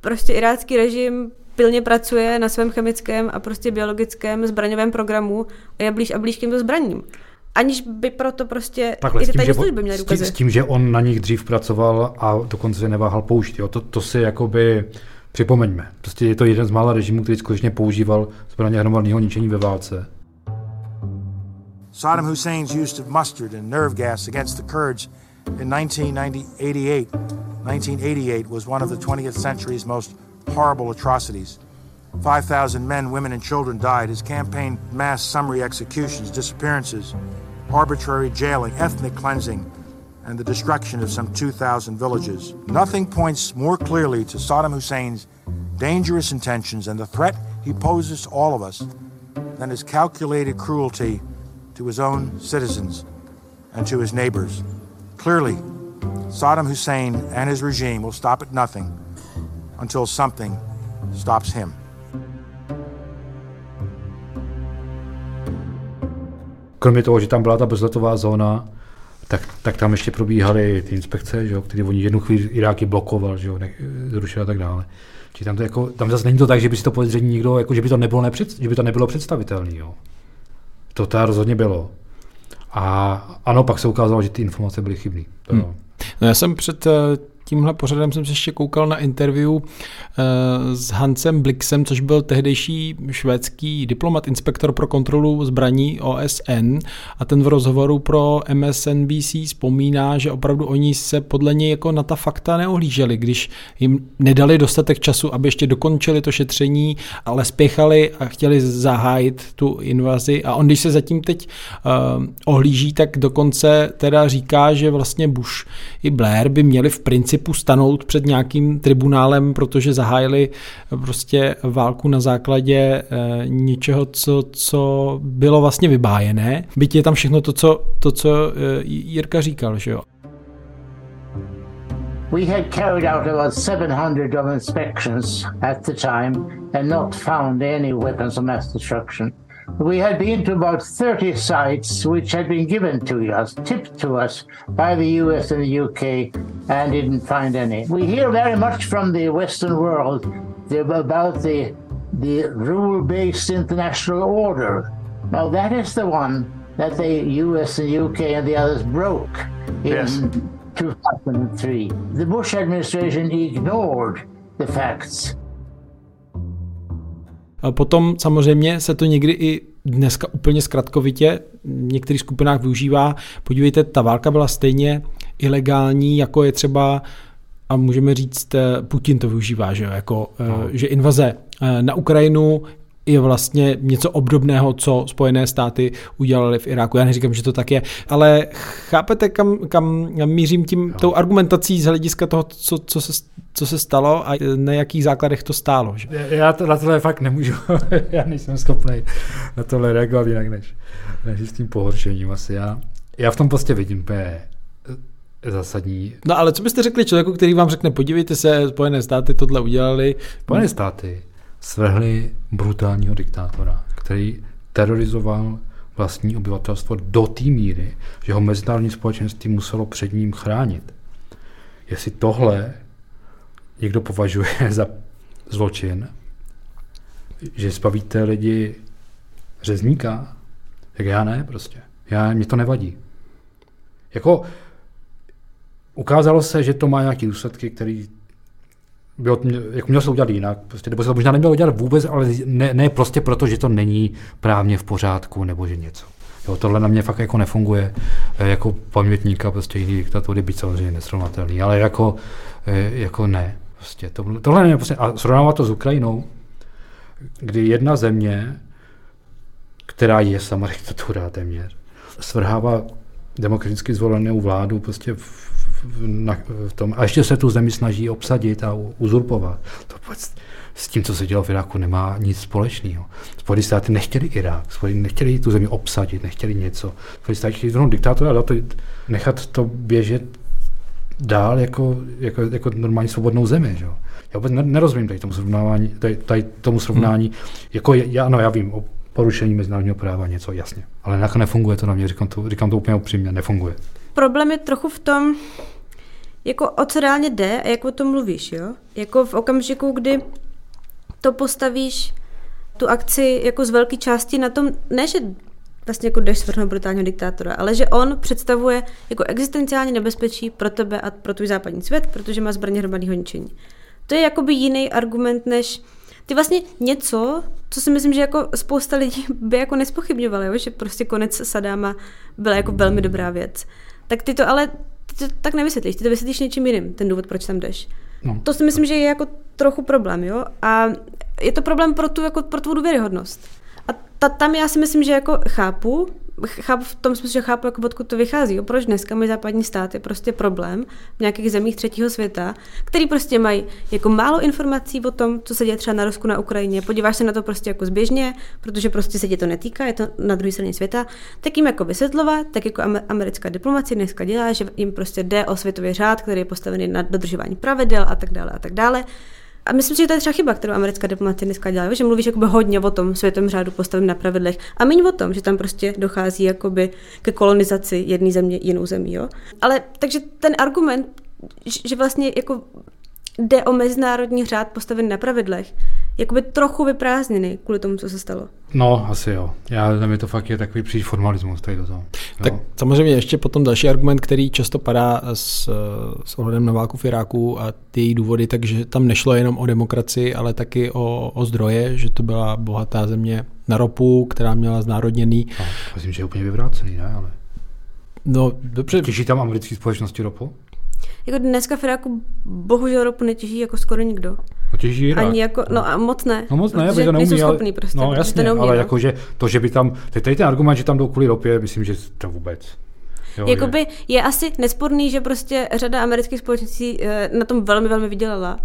prostě irácký režim pilně pracuje na svém chemickém a prostě biologickém zbraňovém programu a je blíž a blíž k těmto zbraním. Aniž by proto prostě Takhle, i ty tajné služby měly důkazy. S tím, že on na nich dřív pracoval a dokonce se neváhal použít. Jo. To, to si jakoby připomeňme. Prostě je to jeden z mála režimů, který skutečně používal zbraně hromadného ničení ve válce. Saddam Hussein's use of mustard and nerve gas against the Kurds in 1988, 1988 was one of the 20th century's most horrible atrocities. 5,000 men, women, and children died. His campaign mass summary executions, disappearances, arbitrary jailing, ethnic cleansing, and the destruction of some 2,000 villages. Nothing points more clearly to Saddam Hussein's dangerous intentions and the threat he poses to all of us than his calculated cruelty to his own citizens and to his neighbors. Clearly, Saddam Hussein and his regime will stop at nothing until something stops him. Kromě toho, že tam byla ta bezletová zóna, tak, tak tam ještě probíhaly ty inspekce, že jo, které oni jednu chvíli Iráky blokoval, že jo, zrušil a tak dále. Či tam, to jako, tam zase není to tak, že by si to podezření někdo, jako, že by to nebylo, nepřed, že by to nebylo představitelné. Jo. To ta rozhodně bylo. A ano, pak se ukázalo, že ty informace byly chybné. Hmm. No já jsem před eh, tímhle pořadem jsem se ještě koukal na interview uh, s Hansem Blixem, což byl tehdejší švédský diplomat, inspektor pro kontrolu zbraní OSN a ten v rozhovoru pro MSNBC vzpomíná, že opravdu oni se podle něj jako na ta fakta neohlíželi, když jim nedali dostatek času, aby ještě dokončili to šetření, ale spěchali a chtěli zahájit tu invazi. A on, když se zatím teď uh, ohlíží, tak dokonce teda říká, že vlastně Bush i Blair by měli v principu principu stanout před nějakým tribunálem, protože zahájili prostě válku na základě e, něčeho, co, co bylo vlastně vybájené. Byť je tam všechno to, co, to, co e, Jirka říkal, že jo. We had carried out about 700 of inspections at the time and not found any weapons of mass destruction. We had been to about 30 sites which had been given to us, tipped to us by the US and the UK, and didn't find any. We hear very much from the Western world about the, the rule based international order. Now, that is the one that the US and the UK and the others broke in yes. 2003. The Bush administration ignored the facts. A potom samozřejmě se to někdy i dneska úplně zkratkovitě v některých skupinách využívá. Podívejte, ta válka byla stejně ilegální, jako je třeba a můžeme říct, eh, Putin to využívá, že, jo, jako, eh, no. že invaze eh, na Ukrajinu je vlastně něco obdobného, co Spojené státy udělali v Iráku. Já neříkám, že to tak je, ale chápete, kam, kam mířím tím, tou argumentací z hlediska toho, co, co, se, co se stalo a na jakých základech to stálo. Že? Já to, na tohle fakt nemůžu, já nejsem schopný na tohle reagovat jinak než, než s tím pohoršením asi. Já, já v tom prostě vidím úplně zásadní. No ale co byste řekli člověku, který vám řekne, podívejte se, Spojené státy tohle udělali. Spojené státy svrhli brutálního diktátora, který terorizoval vlastní obyvatelstvo do té míry, že ho mezinárodní společenství muselo před ním chránit. Jestli tohle někdo považuje za zločin, že zbavíte lidi řezníka, tak já ne prostě. Já, mě to nevadí. Jako ukázalo se, že to má nějaké důsledky, které bylo, jako mělo se udělat jinak, prostě, nebo se to možná nemělo udělat vůbec, ale ne, ne prostě proto, že to není právně v pořádku, nebo že něco. Jo, tohle na mě fakt jako nefunguje eh, jako pamětníka prostě jiný diktatury, být samozřejmě nesrovnatelný, ale jako, eh, jako ne. Prostě to, tohle není prostě, a srovnávat to s Ukrajinou, kdy jedna země, která je sama diktatura téměř, svrhává demokraticky zvolenou vládu prostě v, na, v tom, a ještě se tu zemi snaží obsadit a uzurpovat. To vůbec s tím, co se dělo v Iráku, nemá nic společného. Spojené státy nechtěli Irák, Spojené nechtěli tu zemi obsadit, nechtěli něco. Spojené státy chtěli zrovna diktátora a to, nechat to běžet dál jako, jako, jako normální svobodnou zemi. Že? Já vůbec nerozumím tady tomu srovnání, tady, tady tomu srovnání. Hmm. Jako já, no, já vím o porušení mezinárodního práva něco, jasně. Ale nefunguje to na mě, říkám to, říkám to úplně upřímně, nefunguje. Problém je trochu v tom, jako o co reálně jde a jak o tom mluvíš, jo? Jako v okamžiku, kdy to postavíš tu akci jako z velké části na tom, ne, že vlastně jako jdeš svrhnout brutálního diktátora, ale že on představuje jako existenciální nebezpečí pro tebe a pro tvůj západní svět, protože má zbraně hromadného ničení. To je jakoby jiný argument, než ty vlastně něco, co si myslím, že jako spousta lidí by jako nespochybňovalo, že prostě konec Sadáma byla jako velmi dobrá věc. Tak ty to ale ty to tak nevysvětlíš, ty to vysvětlíš něčím jiným, ten důvod, proč tam jdeš. No. To si myslím, že je jako trochu problém, jo? A je to problém pro tu, jako pro tvou důvěryhodnost. A ta, tam já si myslím, že jako chápu, chápu v tom smyslu, že chápu, jako odkud to vychází. Proč dneska mají západní státy prostě problém v nějakých zemích třetího světa, který prostě mají jako málo informací o tom, co se děje třeba na Rusku, na Ukrajině. Podíváš se na to prostě jako zběžně, protože prostě se tě to netýká, je to na druhé straně světa, tak jim jako vysvětlovat, tak jako americká diplomacie dneska dělá, že jim prostě jde o světový řád, který je postavený na dodržování pravidel a tak dále a tak dále. A myslím si, že to je třeba chyba, kterou americká diplomacie dneska dělá, že mluvíš jakoby hodně o tom světovém řádu postavím na pravidlech a méně o tom, že tam prostě dochází jakoby ke kolonizaci jedné země jinou zemí. Jo? Ale takže ten argument, že vlastně jako jde o mezinárodní řád postavený na pravidlech, jakoby trochu vyprázdněný kvůli tomu, co se stalo. No, asi jo. Já mi to fakt je takový příliš formalismus tady do toho. Tak samozřejmě ještě potom další argument, který často padá s, s ohledem na válku v Iráku a ty její důvody, takže tam nešlo jenom o demokracii, ale taky o, o zdroje, že to byla bohatá země na ropu, která měla znárodněný. No, myslím, že je úplně vyvrácený, ne? Ale... No, dobře. Těží tam americké společnosti ropu? Jako dneska v Iráku bohužel ropu netěží jako skoro nikdo. No těží Irák. Ani jako, no a moc ne. No moc ne, protože to neumí, schopný prostě. No jasně, to neumí, ale no. jakože to, že by tam, teď tady ten argument, že tam jdou kvůli ropě, myslím, že to vůbec. Jo, Jakoby je. je asi nesporný, že prostě řada amerických společností eh, na tom velmi, velmi vydělala.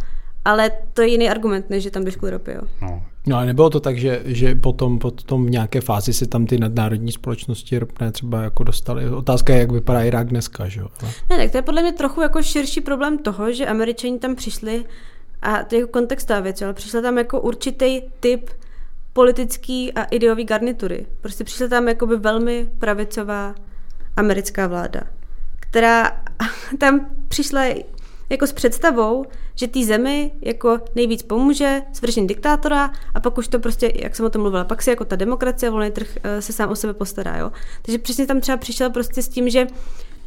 Ale to je jiný argument, než že tam jdeš kvůli ropě, jo. No. No ale nebylo to tak, že, že potom, potom v nějaké fázi se tam ty nadnárodní společnosti ropné třeba jako dostaly. Otázka je, jak vypadá Irák dneska, že jo? Ne, tak to je podle mě trochu jako širší problém toho, že američani tam přišli a to je jako kontextová věc, ale přišla tam jako určitý typ politický a ideový garnitury. Prostě přišla tam jako by velmi pravicová americká vláda, která tam přišla jako s představou, že té zemi jako nejvíc pomůže svržení diktátora a pak už to prostě, jak jsem o tom mluvila, pak si jako ta demokracie, volný trh eh, se sám o sebe postará. Jo? Takže přesně tam třeba přišel prostě s tím, že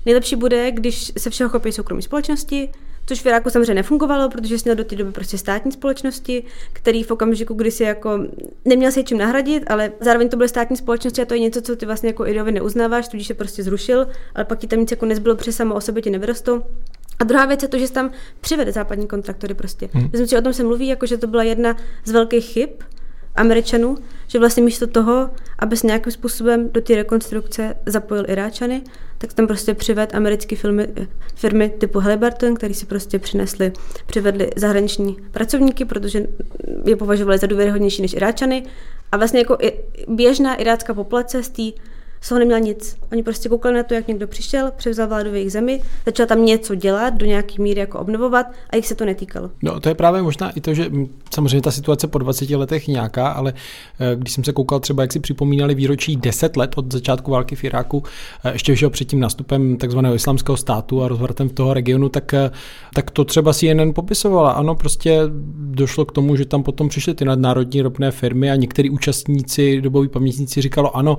nejlepší bude, když se všeho chopí soukromí společnosti, což v Iráku samozřejmě nefungovalo, protože měl do té doby prostě státní společnosti, který v okamžiku, kdy si jako neměl si čím nahradit, ale zároveň to byly státní společnosti a to je něco, co ty vlastně jako ideově neuznáváš, tudíž se prostě zrušil, ale pak ti tam nic jako nezbylo, protože samo o sobě ti nevyrostou. A druhá věc je to, že tam přivede západní kontraktory prostě. Hmm. Myslím si, že o tom se mluví, jako že to byla jedna z velkých chyb Američanů, že vlastně místo toho, aby se nějakým způsobem do té rekonstrukce zapojil Iráčany, tak tam prostě přived americké firmy, firmy typu Halliburton, který si prostě přinesli, přivedli zahraniční pracovníky, protože je považovali za důvěryhodnější než Iráčany. A vlastně jako běžná irácká populace z té z toho neměla nic. Oni prostě koukali na to, jak někdo přišel, převzal vládu v jejich zemi, začal tam něco dělat, do nějaký míry jako obnovovat a jich se to netýkalo. No to je právě možná i to, že samozřejmě ta situace po 20 letech nějaká, ale eh, když jsem se koukal třeba, jak si připomínali výročí 10 let od začátku války v Iráku, eh, ještě všeho před tím nástupem takzvaného islamského státu a rozvrtem toho regionu, tak, eh, tak to třeba si jen popisovala. Ano, prostě došlo k tomu, že tam potom přišly ty nadnárodní ropné firmy a některý účastníci, doboví pamětníci říkalo, ano,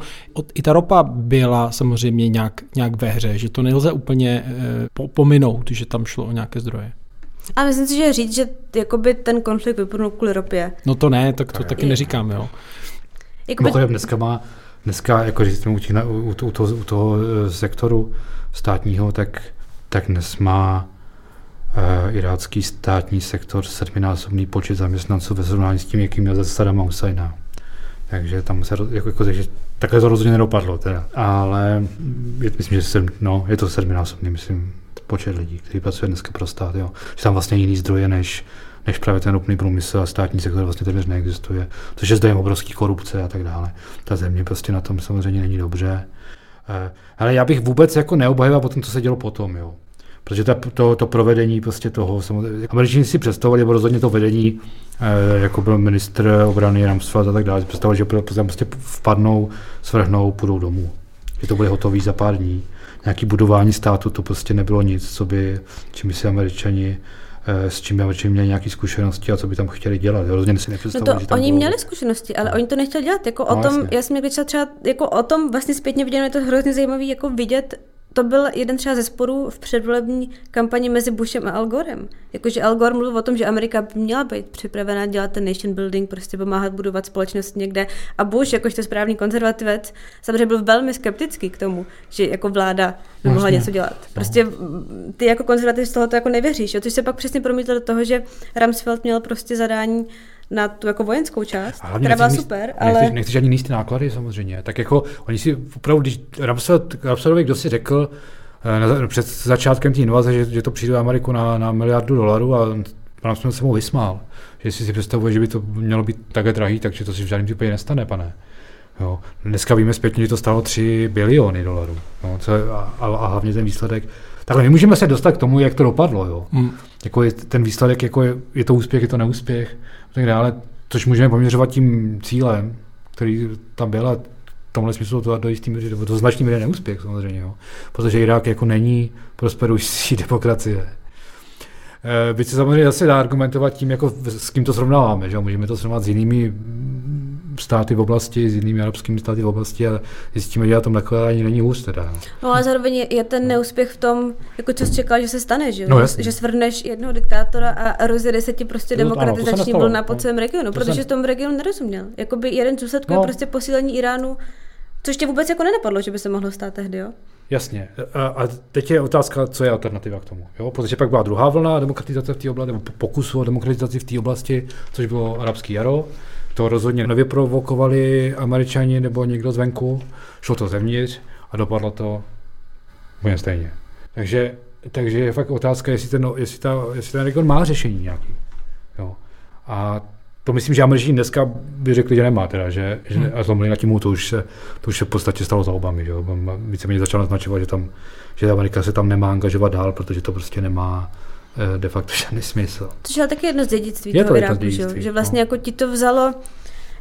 i ta ropa byla samozřejmě nějak, nějak ve hře, že to nelze úplně e, pominout, že tam šlo o nějaké zdroje. A myslím si, že říct, že jakoby ten konflikt vypnul kvůli ropě. No to ne, tak to taky neříkám, jo. Jakoby... Mimochodem dneska má, dneska, jako že jsme u, těch, u, u, toho, u toho eh, sektoru státního, tak, tak dnes má uh, irácký státní sektor sedminásobný počet zaměstnanců ve srovnání s tím, jaký měl ze Sadama Husajna. Takže tam se, jako, jako, takže takhle to rozhodně nedopadlo, teda. ale je, myslím, že sedm, no, je to sedminásobný, myslím, počet lidí, kteří pracuje dneska pro stát, jo. Že tam vlastně jiný zdroje než, než právě ten ropný průmysl a státní sektor vlastně téměř neexistuje, což je zdrojem obrovský korupce a tak dále. Ta země prostě na tom samozřejmě není dobře. Eh, ale já bych vůbec jako neobhajoval po tom, co se dělo potom, jo. Protože ta, to, to, provedení prostě toho, samozřejmě, američani si představovali, nebo rozhodně to vedení, eh, jako byl ministr obrany Ramsfeld a tak dále, představovali, že prostě vpadnou, svrhnou, půjdou domů. Že to bude hotový za pár dní. Nějaký budování státu, to prostě nebylo nic, co by, čím by si američani eh, s čím američani měli nějaké zkušenosti a co by tam chtěli dělat. Rozhodně si nepředstavuji, no to, že tam oni bylo... měli zkušenosti, ale no. oni to nechtěli dělat. Jako no, o tom, jasně. já jsem někdy třeba jako o tom vlastně zpětně viděno, je to hrozně zajímavé jako vidět to byl jeden třeba ze sporů v předvolební kampani mezi Bushem a Al Gorem. Jakože Al Gore mluvil o tom, že Amerika by měla být připravená dělat ten nation building, prostě pomáhat budovat společnost někde. A Bush, jakožto správný konzervativec, samozřejmě byl velmi skeptický k tomu, že jako vláda by mohla něco dělat. No. Prostě ty jako konzervativ z toho to jako nevěříš, jo? což se pak přesně promítlo do toho, že Rumsfeld měl prostě zadání na tu jako vojenskou část, a která byla super, ale... Nechceš, nechceš ani níst ty náklady samozřejmě. Tak jako oni si opravdu, když Rapsadovi kdo si řekl uh, na, před začátkem té invaze, že, že to přijde do Ameriku na, na miliardu dolarů a pan jsme se mu vysmál. Že si si představuje, že by to mělo být takhle drahý, takže to si v žádném případě nestane, pane. Jo. Dneska víme zpětně, že to stalo 3 biliony dolarů. Jo. Co, a, a, a, hlavně ten výsledek. Takhle my můžeme se dostat k tomu, jak to dopadlo. Jo. Hmm. Jako je, ten výsledek, jako je, je, to úspěch, je to neúspěch tak dále, což můžeme poměřovat tím cílem, který tam byl a v tomhle smyslu to do jistý míry, to značný míry neúspěch samozřejmě, jo. protože Irák jako není prosperující demokracie. Byť se samozřejmě zase dá argumentovat tím, jako s kým to srovnáváme, že můžeme to srovnat s jinými státy v oblasti, s jinými arabskými státy v oblasti a zjistíme, že na tom nakladání není hůř teda. No a zároveň je ten neúspěch v tom, jako co jsi čekal, že se stane, že, no, že svrneš jednoho diktátora a rozjede se ti prostě to, demokratizační vlna po no. celém regionu, to protože jsem... v tom regionu nerozuměl. Jakoby jeden z důsledků no. je prostě posílení Iránu, což tě vůbec jako nenapadlo, že by se mohlo stát tehdy, jo? Jasně. A, a teď je otázka, co je alternativa k tomu. Jo? Protože pak byla druhá vlna demokratizace v té oblasti, nebo pokusu o demokratizaci v té oblasti, což bylo arabský jaro. To rozhodně nevyprovokovali američani nebo někdo zvenku, šlo to zevnitř a dopadlo to úplně stejně. Takže, takže je fakt otázka, jestli ten, jestli, ta, jestli ten region má řešení nějaký. Jo. A to myslím, že američani dneska by řekli, že nemá, teda, že, že hmm. a zlomili na tím to už se, to už se v podstatě stalo za Obamy. Že? Víceméně začal naznačovat, že, tam, že Amerika se tam nemá angažovat dál, protože to prostě nemá de facto žádný smysl. To je taky jedno z dědictví je toho to Iráku, že, že vlastně no. jako ti to vzalo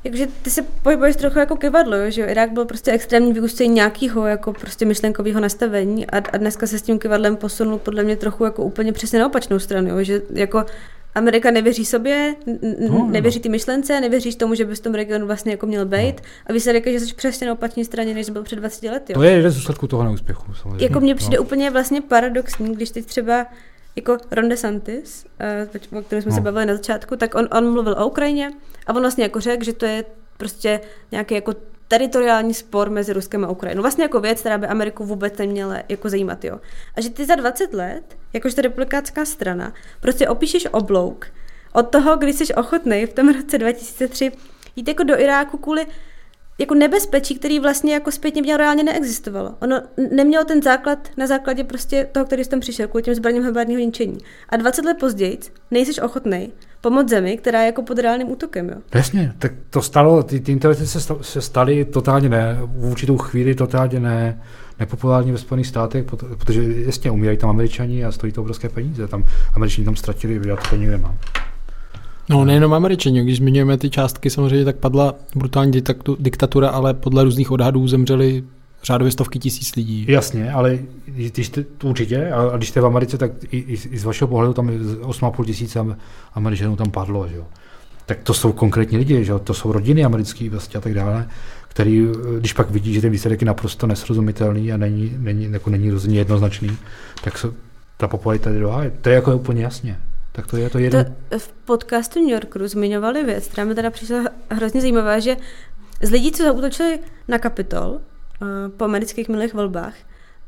Jakože ty se pohybuješ trochu jako kivadlo, že? Irák byl prostě extrémní vyústění nějakého jako prostě myšlenkového nastavení a, a, dneska se s tím kivadlem posunul podle mě trochu jako úplně přesně na opačnou stranu, jo? že jako Amerika nevěří sobě, no, nevěří ty myšlence, nevěří tomu, že bys v tom regionu vlastně jako měl být. No. A výsledek je, že jsi přesně na opačné straně, než byl před 20 lety. Jo. To je jeden z důsledků toho neúspěchu. Samozřejmě. Jako mně přijde no. úplně vlastně paradoxní, když teď třeba jako Ron DeSantis, uh, o kterém jsme no. se bavili na začátku, tak on, on mluvil o Ukrajině a on vlastně jako řekl, že to je prostě nějaký jako teritoriální spor mezi Ruskem a Ukrajinou. Vlastně jako věc, která by Ameriku vůbec neměla jako zajímat, jo. A že ty za 20 let, jakožto republikánská strana, prostě opíšeš oblouk od toho, kdy jsi ochotný v tom roce 2003 jít jako do Iráku kvůli jako nebezpečí, který vlastně jako zpětně měl reálně neexistovalo. Ono nemělo ten základ na základě prostě toho, který jsi tam přišel, kvůli těm zbraním hybridního ničení. A 20 let později nejsi ochotný pomoct zemi, která je jako pod reálným útokem. Jo? Jasně, tak to stalo, ty, ty se, se staly totálně ne, v určitou chvíli totálně ne, nepopulární ve Spojených státech, protože jasně umírají tam američani a stojí to obrovské peníze. Tam američani tam ztratili, já to nikde nemám. No nejenom američani, když zmiňujeme ty částky, samozřejmě tak padla brutální diktatura, ale podle různých odhadů zemřeli řádově stovky tisíc lidí. Jasně, ale když to, určitě, a když jste v Americe, tak i, i, i z vašeho pohledu tam 8,5 tisíce Američanů tam padlo, že jo. Tak to jsou konkrétní lidi, že jo? to jsou rodiny americké vlastně a tak dále, který, když pak vidí, že ten výsledek je naprosto nesrozumitelný a není, není, jako není rozhodně jednoznačný, tak se, ta popularita do To je jako úplně jasně. Tak to je to jeden. To v podcastu New Yorkeru zmiňovali věc, která mi teda přišla hrozně zajímavá, že z lidí, co zautočili na Kapitol, Eh, po amerických minulých volbách,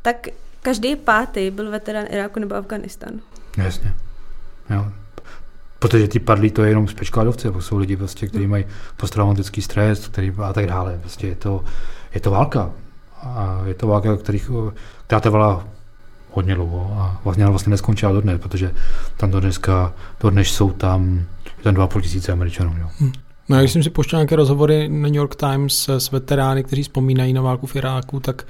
tak každý pátý byl veterán Iráku nebo Afganistanu. Jasně. Jo. Protože ty padlí to je jenom jako jsou lidi, prostě, kteří mají posttraumatický stres který, a tak dále. Prostě je, to, je to válka. A je to válka, kterých, která trvala hodně dlouho a vlastně, vlastně neskončila dodnes, protože tam do dneska, do dnes jsou tam, tam 2,5 tisíce Američanů. Jo. Hmm. No a když jsem si poštěl nějaké rozhovory na New York Times s veterány, kteří vzpomínají na válku v Iráku, tak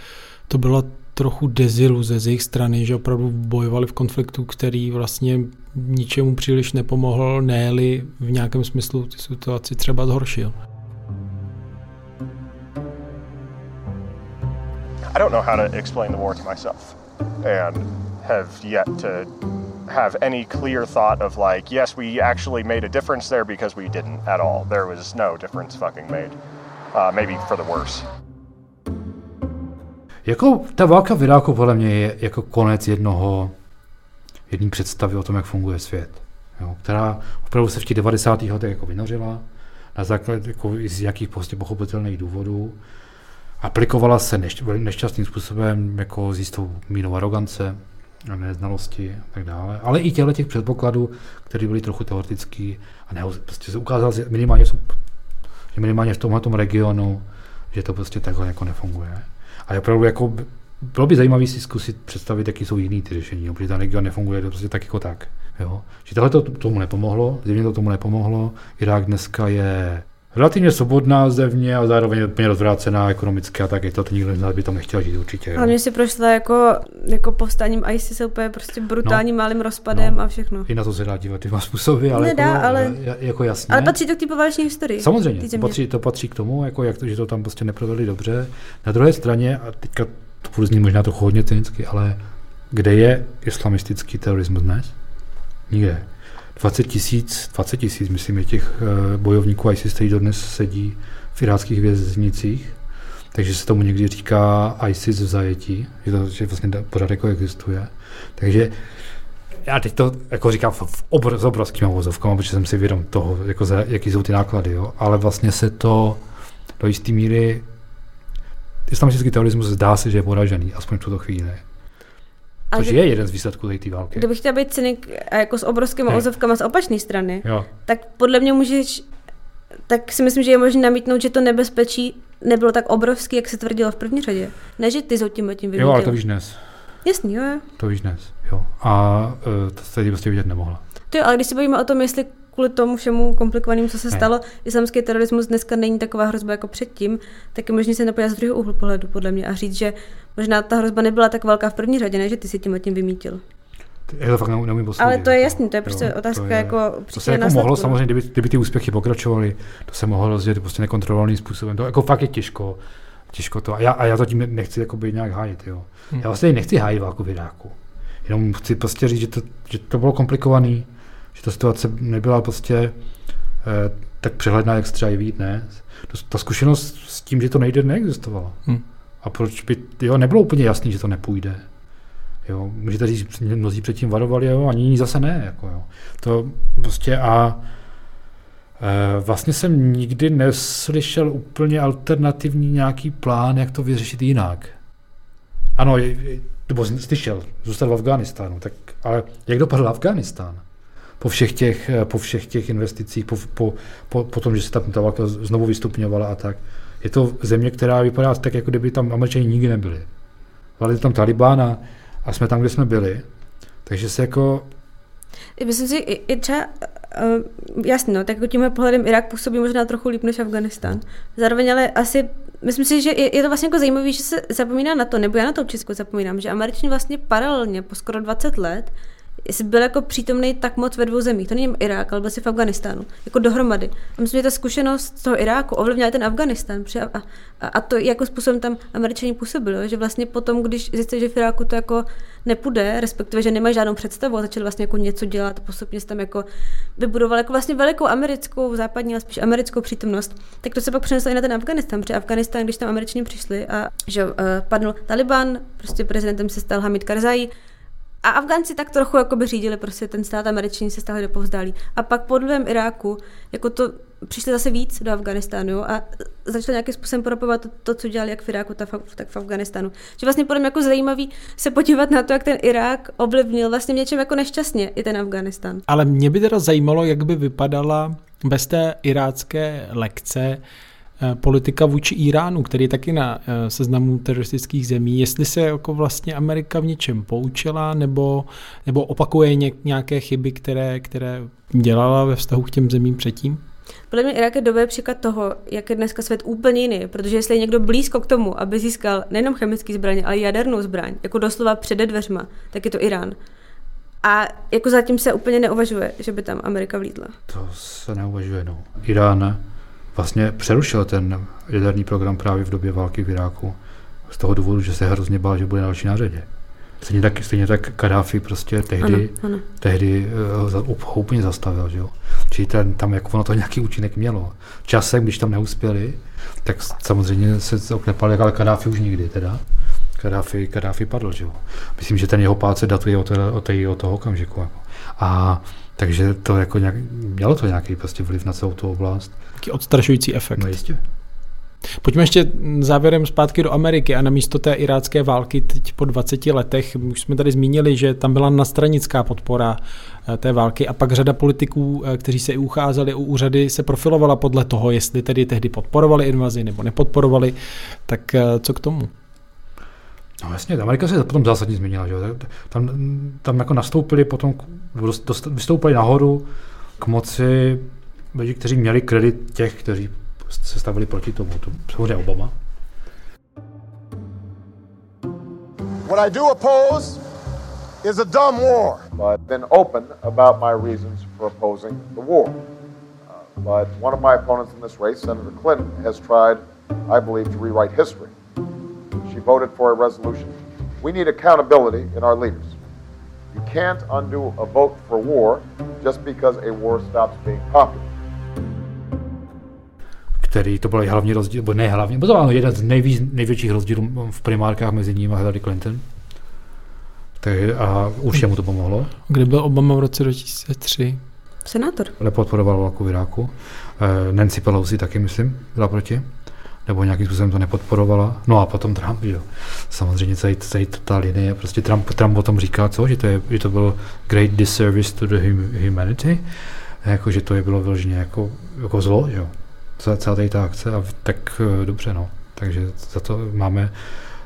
to byla trochu deziluze z jejich strany, že opravdu bojovali v konfliktu, který vlastně ničemu příliš nepomohl, ne v nějakém smyslu ty situaci třeba zhoršil. I don't know how to explain the war to myself and have yet to have any clear thought of like, yes, we actually made a difference there because we didn't at all. There was no difference fucking made. Uh, maybe for the worse. Jako ta válka v Iráku podle mě je jako konec jednoho, jedné představy o tom, jak funguje svět, jo, která opravdu se v těch 90. letech jako vynořila na základě jako z jakých prostě pochopitelných důvodů. Aplikovala se nešť, nešťastným způsobem jako z jistou mínou arogance, a neznalosti a tak dále. Ale i těchto těch předpokladů, které byly trochu teoretický a ne, prostě se ukázalo, že minimálně, jsou, že minimálně v tomhle regionu, že to prostě takhle jako nefunguje. A opravdu jako bylo by zajímavé si zkusit představit, jaký jsou jiný ty řešení, protože ta region nefunguje to prostě tak jako tak. Jo? Že tohle to tomu nepomohlo, zjevně to tomu nepomohlo. Irák dneska je relativně svobodná zevně a zároveň úplně rozvrácená ekonomicky a tak je to, to nikdo z nás by tam nechtěl žít určitě. Ale mě si prošla jako, jako povstáním ISIS úplně prostě brutálním no, malým rozpadem no, a všechno. I na to se dá dívat ty způsoby, ale, Nedá, jako, ale, jako jasně. Ale patří to k té poválečné historii. Samozřejmě, to patří, to patří k tomu, jako jak to, že to tam prostě neprovedli dobře. Na druhé straně, a teďka to budu znít možná trochu hodně cynicky, ale kde je islamistický terorismus dnes? Nikde. 20 tisíc, 20 tisíc, myslím, je těch eh, bojovníků ISIS, kteří dodnes sedí v iráckých věznicích. Takže se tomu někdy říká ISIS v zajetí, že to že vlastně pořád jako existuje. Takže já teď to jako říkám v obr, s obrovskými vozovkami, protože jsem si vědom toho, jako za, jaký jsou ty náklady, jo? ale vlastně se to do jisté míry islamistický terorismus zdá se, že je poražený, aspoň v tuto chvíli. Což je jeden z výsledků té války. Kdybych chtěla být cynik a jako s obrovskými ozovkama z opačné strany, jo. tak podle mě můžeš, tak si myslím, že je možné namítnout, že to nebezpečí nebylo tak obrovský, jak se tvrdilo v první řadě. Ne, že ty s tím tím Jo, ale to víš dnes. Jasný, jo. To víš dnes, jo. A uh, to se prostě vidět nemohla. To jo, ale když se bavíme o tom, jestli kvůli tomu všemu komplikovanému, co se stalo, islamský terorismus dneska není taková hrozba jako předtím, tak je možné se napojit z druhého úhlu pohledu, podle mě, a říct, že možná ta hrozba nebyla tak velká v první řadě, ne, že ty si tím tím vymítil. Já to fakt neumím posoudit. Ale to je jako. jasný, to je prostě jo, otázka to je, jako To se jako mohlo samozřejmě, kdyby, kdyby, ty úspěchy pokračovaly, to se mohlo rozdělit prostě nekontrolovaným způsobem. To jako fakt je těžko, těžko to. A já, a já to tím nechci jako být nějak hájit. Jo. Hmm. Já vlastně nechci hájit válku v Iráku. Jenom chci prostě říct, že to, že to bylo komplikovaný, že ta situace nebyla prostě eh, tak přehledná, jak se třeba jeví dnes. Ta zkušenost s tím, že to nejde, neexistovala. Hmm. A proč by, jo, nebylo úplně jasný, že to nepůjde. Jo, můžete říct, mnozí předtím varovali, jo, ani zase ne. Jako, jo. To prostě a e, vlastně jsem nikdy neslyšel úplně alternativní nějaký plán, jak to vyřešit jinak. Ano, nebo slyšel, zůstal v Afganistánu, tak, ale jak dopadl Afganistán? Po všech těch, po všech těch investicích, po, po, po, po tom, že se ta válka znovu vystupňovala a tak. Je to země, která vypadá tak, jako kdyby tam američani nikdy nebyli. Vládli tam Talibán a, jsme tam, kde jsme byli. Takže se jako Myslím si, i, třeba, uh, jasně, no, tak jako tímhle pohledem Irák působí možná trochu líp než Afganistán. Zároveň ale asi, myslím si, že je, je to vlastně jako zajímavé, že se zapomíná na to, nebo já na to Česku zapomínám, že Američani vlastně paralelně po skoro 20 let jsi byl jako přítomný tak moc ve dvou zemích. To není Irák, ale byl jsi v Afganistánu. Jako dohromady. A myslím, že ta zkušenost z toho Iráku ovlivnila ten Afganistán. A, a, a, to, jako způsobem tam američani působili. Že vlastně potom, když zjistili, že v Iráku to jako nepůjde, respektive, že nemají žádnou představu a začali vlastně jako něco dělat, postupně se tam jako vybudoval jako vlastně velikou americkou, západní, ale spíš americkou přítomnost, tak to se pak přeneslo i na ten Afganistán, protože Afganistán, když tam američani přišli a že uh, padl Taliban, prostě prezidentem se stal Hamid Karzai, a Afgánci tak trochu jako by řídili prostě ten stát, američani se stále do povzdálí. A pak po druhém Iráku, jako to přišli zase víc do Afganistánu a začali nějakým způsobem propovat to, to, co dělali jak v Iráku, tak v, Afganistánu. Že vlastně podle mě jako zajímavý se podívat na to, jak ten Irák ovlivnil vlastně něčem jako nešťastně i ten Afganistán. Ale mě by teda zajímalo, jak by vypadala bez té irácké lekce politika vůči Iránu, který je taky na eh, seznamu teroristických zemí, jestli se jako vlastně Amerika v něčem poučila nebo, nebo opakuje nějaké chyby, které, které dělala ve vztahu k těm zemím předtím? Podle mě Irák je dobrý příklad toho, jak je dneska svět úplně jiný, protože jestli je někdo blízko k tomu, aby získal nejenom chemický zbraň, ale jadernou zbraň, jako doslova před dveřma, tak je to Irán. A jako zatím se úplně neuvažuje, že by tam Amerika vlídla. To se neuvažuje, no. Irán vlastně přerušil ten jaderný program právě v době války v Iráku. Z toho důvodu, že se hrozně bál, že bude další na řadě. Stejně tak, stejně tak Kadáfi prostě tehdy, ano, ano. tehdy uh, úplně zastavil. Že jo? Čili ten, tam jako ono to nějaký účinek mělo. Časem, když tam neuspěli, tak samozřejmě se oklepali, ale Kadáfi už nikdy teda. Kadáfi, Kadáfi padl, že jo. Myslím, že ten jeho pád se datuje od, od, od toho okamžiku. Jako. A takže to jako nějak, mělo to nějaký prostě vliv na celou tu oblast. Taký odstrašující efekt. No jistě. Pojďme ještě závěrem zpátky do Ameriky a na místo té irácké války teď po 20 letech, už jsme tady zmínili, že tam byla nastranická podpora eh, té války a pak řada politiků, eh, kteří se i ucházeli u úřady, se profilovala podle toho, jestli tedy tehdy podporovali invazi nebo nepodporovali, tak eh, co k tomu? No jasně, Amerika se potom zásadně změnila. Že? Tam, tam jako nastoupili potom, dost, vystoupili nahoru k moci lidi, kteří měli kredit těch, kteří se stavili proti tomu. To samozřejmě Obama. What I do oppose is a dumb war. But I've been open about my reasons for opposing the war. Uh, but one of my opponents in this race, Senator Clinton, has tried, I believe, to rewrite history. She voted for a resolution. We need accountability in our leaders. You can't undo a vote for war just because a war stops being popular. Který to byl hlavní rozdíl, nebo ne hlavní, byl to jeden z nejvíc, největších rozdílů v primárkách mezi ním a Hillary Clinton. Tak, a určitě mu to pomohlo. Kde byl Obama v roce 2003? Senátor. Nepodporoval válku v Iráku. Eh, Nancy Pelosi taky, myslím, byla proti nebo nějakým způsobem to nepodporovala. No a potom Trump, jo. Samozřejmě celý, celý ta linie, prostě Trump, Trump o tom říká, co, že to, je, že to byl great disservice to the humanity, jako, že to je bylo vyloženě jako, jako zlo, jo. Celá tady ta akce a tak eh, dobře, no. Takže za to máme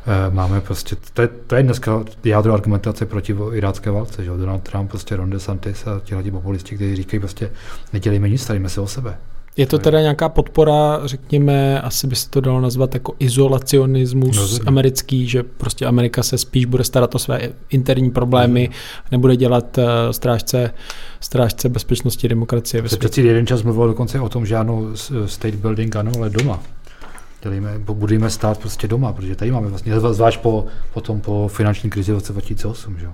eh, máme prostě, to je, to je dneska jádro argumentace proti irácké válce, že Donald Trump, prostě Ron DeSantis a ti populisti, kteří říkají prostě nedělejme nic, staríme se o sebe. Je to teda nějaká podpora, řekněme, asi by se to dalo nazvat jako izolacionismus no, americký, že prostě Amerika se spíš bude starat o své interní problémy, no. nebude dělat uh, strážce, strážce bezpečnosti demokracie. Se přeci jeden čas mluvil dokonce o tom, že ano, state building ano, ale doma. Dělíme, budeme stát prostě doma, protože tady máme vlastně, zvlášť po, potom po finanční krizi v roce 2008, že jo.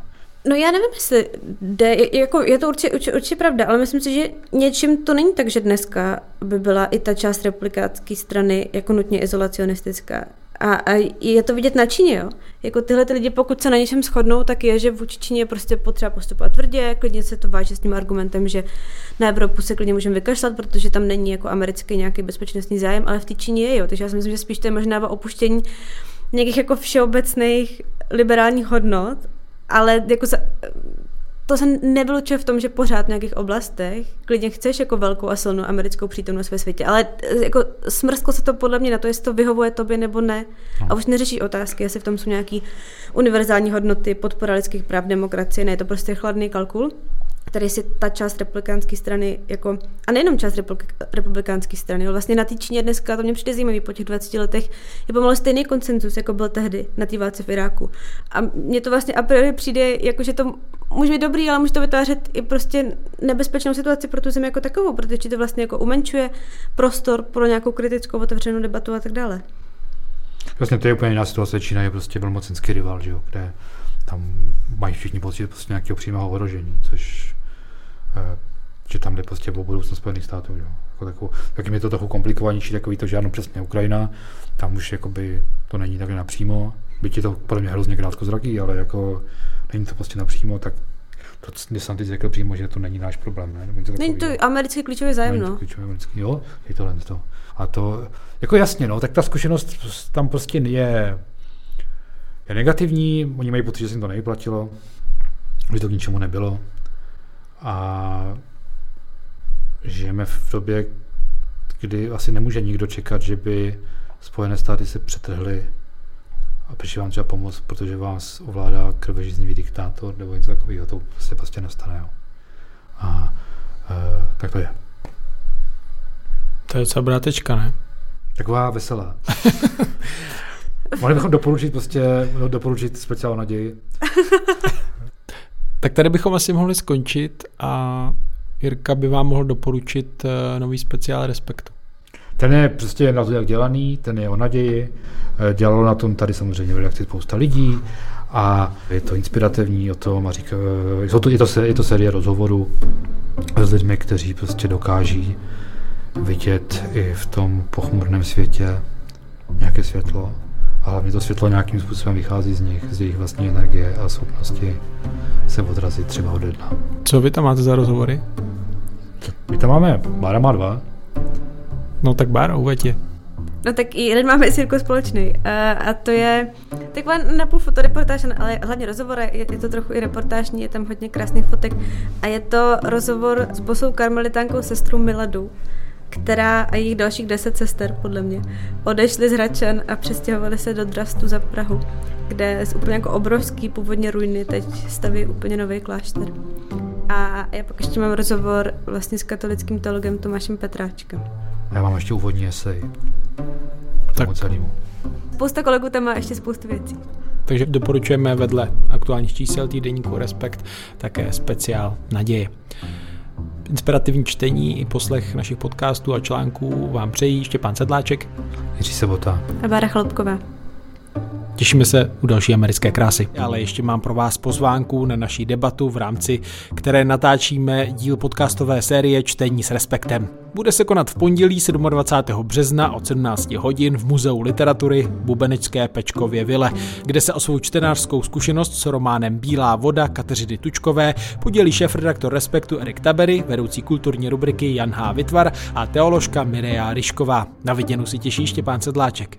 No já nevím, jestli jde, jako je to určitě, určitě, určitě pravda, ale myslím si, že něčím to není tak, že dneska by byla i ta část republikánské strany jako nutně izolacionistická. A, a je to vidět na Číně, jo. Jako tyhle ty lidi, pokud se na něčem shodnou, tak je, že vůči Číně prostě potřeba postupovat tvrdě, klidně se to váže s tím argumentem, že na Evropu se klidně můžeme vykašlat, protože tam není jako americký nějaký bezpečnostní zájem, ale v té Číně je, jo. Takže já si myslím, že spíš to je možná opuštění nějakých jako všeobecných liberálních hodnot ale jako za, to se nevylučuje v tom, že pořád v nějakých oblastech klidně chceš jako velkou a silnou americkou přítomnost ve světě, ale eh, jako smrsklo se to podle mě na to, jestli to vyhovuje tobě nebo ne. A už neřeší otázky, jestli v tom jsou nějaký univerzální hodnoty, podpora lidských práv, demokracie, ne, je to prostě chladný kalkul tady si ta část republikánské strany, jako, a nejenom část republikánské strany, ale vlastně na té Číně dneska, to mě přijde zajímavý po těch 20 letech, je pomalu stejný koncenzus, jako byl tehdy na té válce v Iráku. A mně to vlastně a priori přijde, jako, že to může být dobrý, ale může to vytvářet i prostě nebezpečnou situaci pro tu zemi jako takovou, protože to vlastně jako umenčuje prostor pro nějakou kritickou otevřenou debatu a tak dále. Vlastně to je úplně jiná situace. Čína je prostě velmocenský rival, že jo, kde tam mají všichni pocit prostě nějakého přímého ohrožení, což že tam jde prostě o budoucnost Spojených států. Jo. Jako takovou, taky je to trochu komplikovanější, takový to, že ano, přesně Ukrajina, tam už jakoby to není tak napřímo, byť je to podle mě hrozně krátkozraký, ale jako není to prostě napřímo, tak DeSantis řekl přímo, že to není náš problém. Ne? Není to americký klíčový zájem, no. Klíčový americký, jo, je tohle to. A to, jako jasně, no, tak ta zkušenost tam prostě je, je negativní, oni mají pocit, že se jim to nevyplatilo, že to k ničemu nebylo. A žijeme v době, kdy asi nemůže nikdo čekat, že by Spojené státy se přetrhly a přišli vám třeba pomoct, protože vás ovládá krvežíznivý diktátor nebo něco takového, to se prostě nestane. Jo. A e, tak to je. To je docela dobrá tečka, ne? Taková veselá. Mohli bychom doporučit prostě, doporučit speciál naději. tak tady bychom asi mohli skončit a Jirka by vám mohl doporučit e, nový speciál Respektu. Ten je prostě na to jak dělaný, ten je o naději. Eh, dělalo na tom tady samozřejmě v redakci spousta lidí a je to inspirativní o tom a říká, je to, je to, je to série rozhovorů s lidmi, kteří prostě dokáží vidět i v tom pochmurném světě nějaké světlo. A hlavně to světlo nějakým způsobem vychází z nich, z jejich vlastní energie a schopnosti se odrazit třeba ode dna. Co vy tam máte za rozhovory? My tam máme, Bára má dva, No tak Bára, uveď je. No tak i jeden máme s Jirkou společný. A, a to je taková napůl fotoreportáž, ale hlavně rozhovor, je, je to trochu i reportážní, je tam hodně krásných fotek. A je to rozhovor s posou karmelitánkou sestrou Miladu, která a jejich dalších deset sester, podle mě, odešly z Hračan a přestěhovali se do Drastu za Prahu, kde z úplně jako obrovský původně ruiny teď staví úplně nový klášter. A já pak ještě mám rozhovor vlastně s katolickým teologem Tomášem Petráčkem. Já mám ještě úvodní esej. Tak. Celému. Spousta kolegů tam má ještě spoustu věcí. Takže doporučujeme vedle aktuálních čísel týdenníku Respekt také speciál Naděje. Inspirativní čtení i poslech našich podcastů a článků vám přejí Štěpán Sedláček, Jiří Sebota a Bára Chlopková. Těšíme se u další americké krásy. Ale ještě mám pro vás pozvánku na naší debatu v rámci, které natáčíme díl podcastové série Čtení s respektem. Bude se konat v pondělí 27. března od 17 hodin v Muzeu literatury Bubenecké Pečkově Vile, kde se o svou čtenářskou zkušenost s románem Bílá voda Kateřiny Tučkové podělí šéf-redaktor Respektu Erik Tabery, vedoucí kulturní rubriky Jan H. Vytvar a teoložka Mireja Ryšková. Na viděnu si těší Štěpán Sedláček.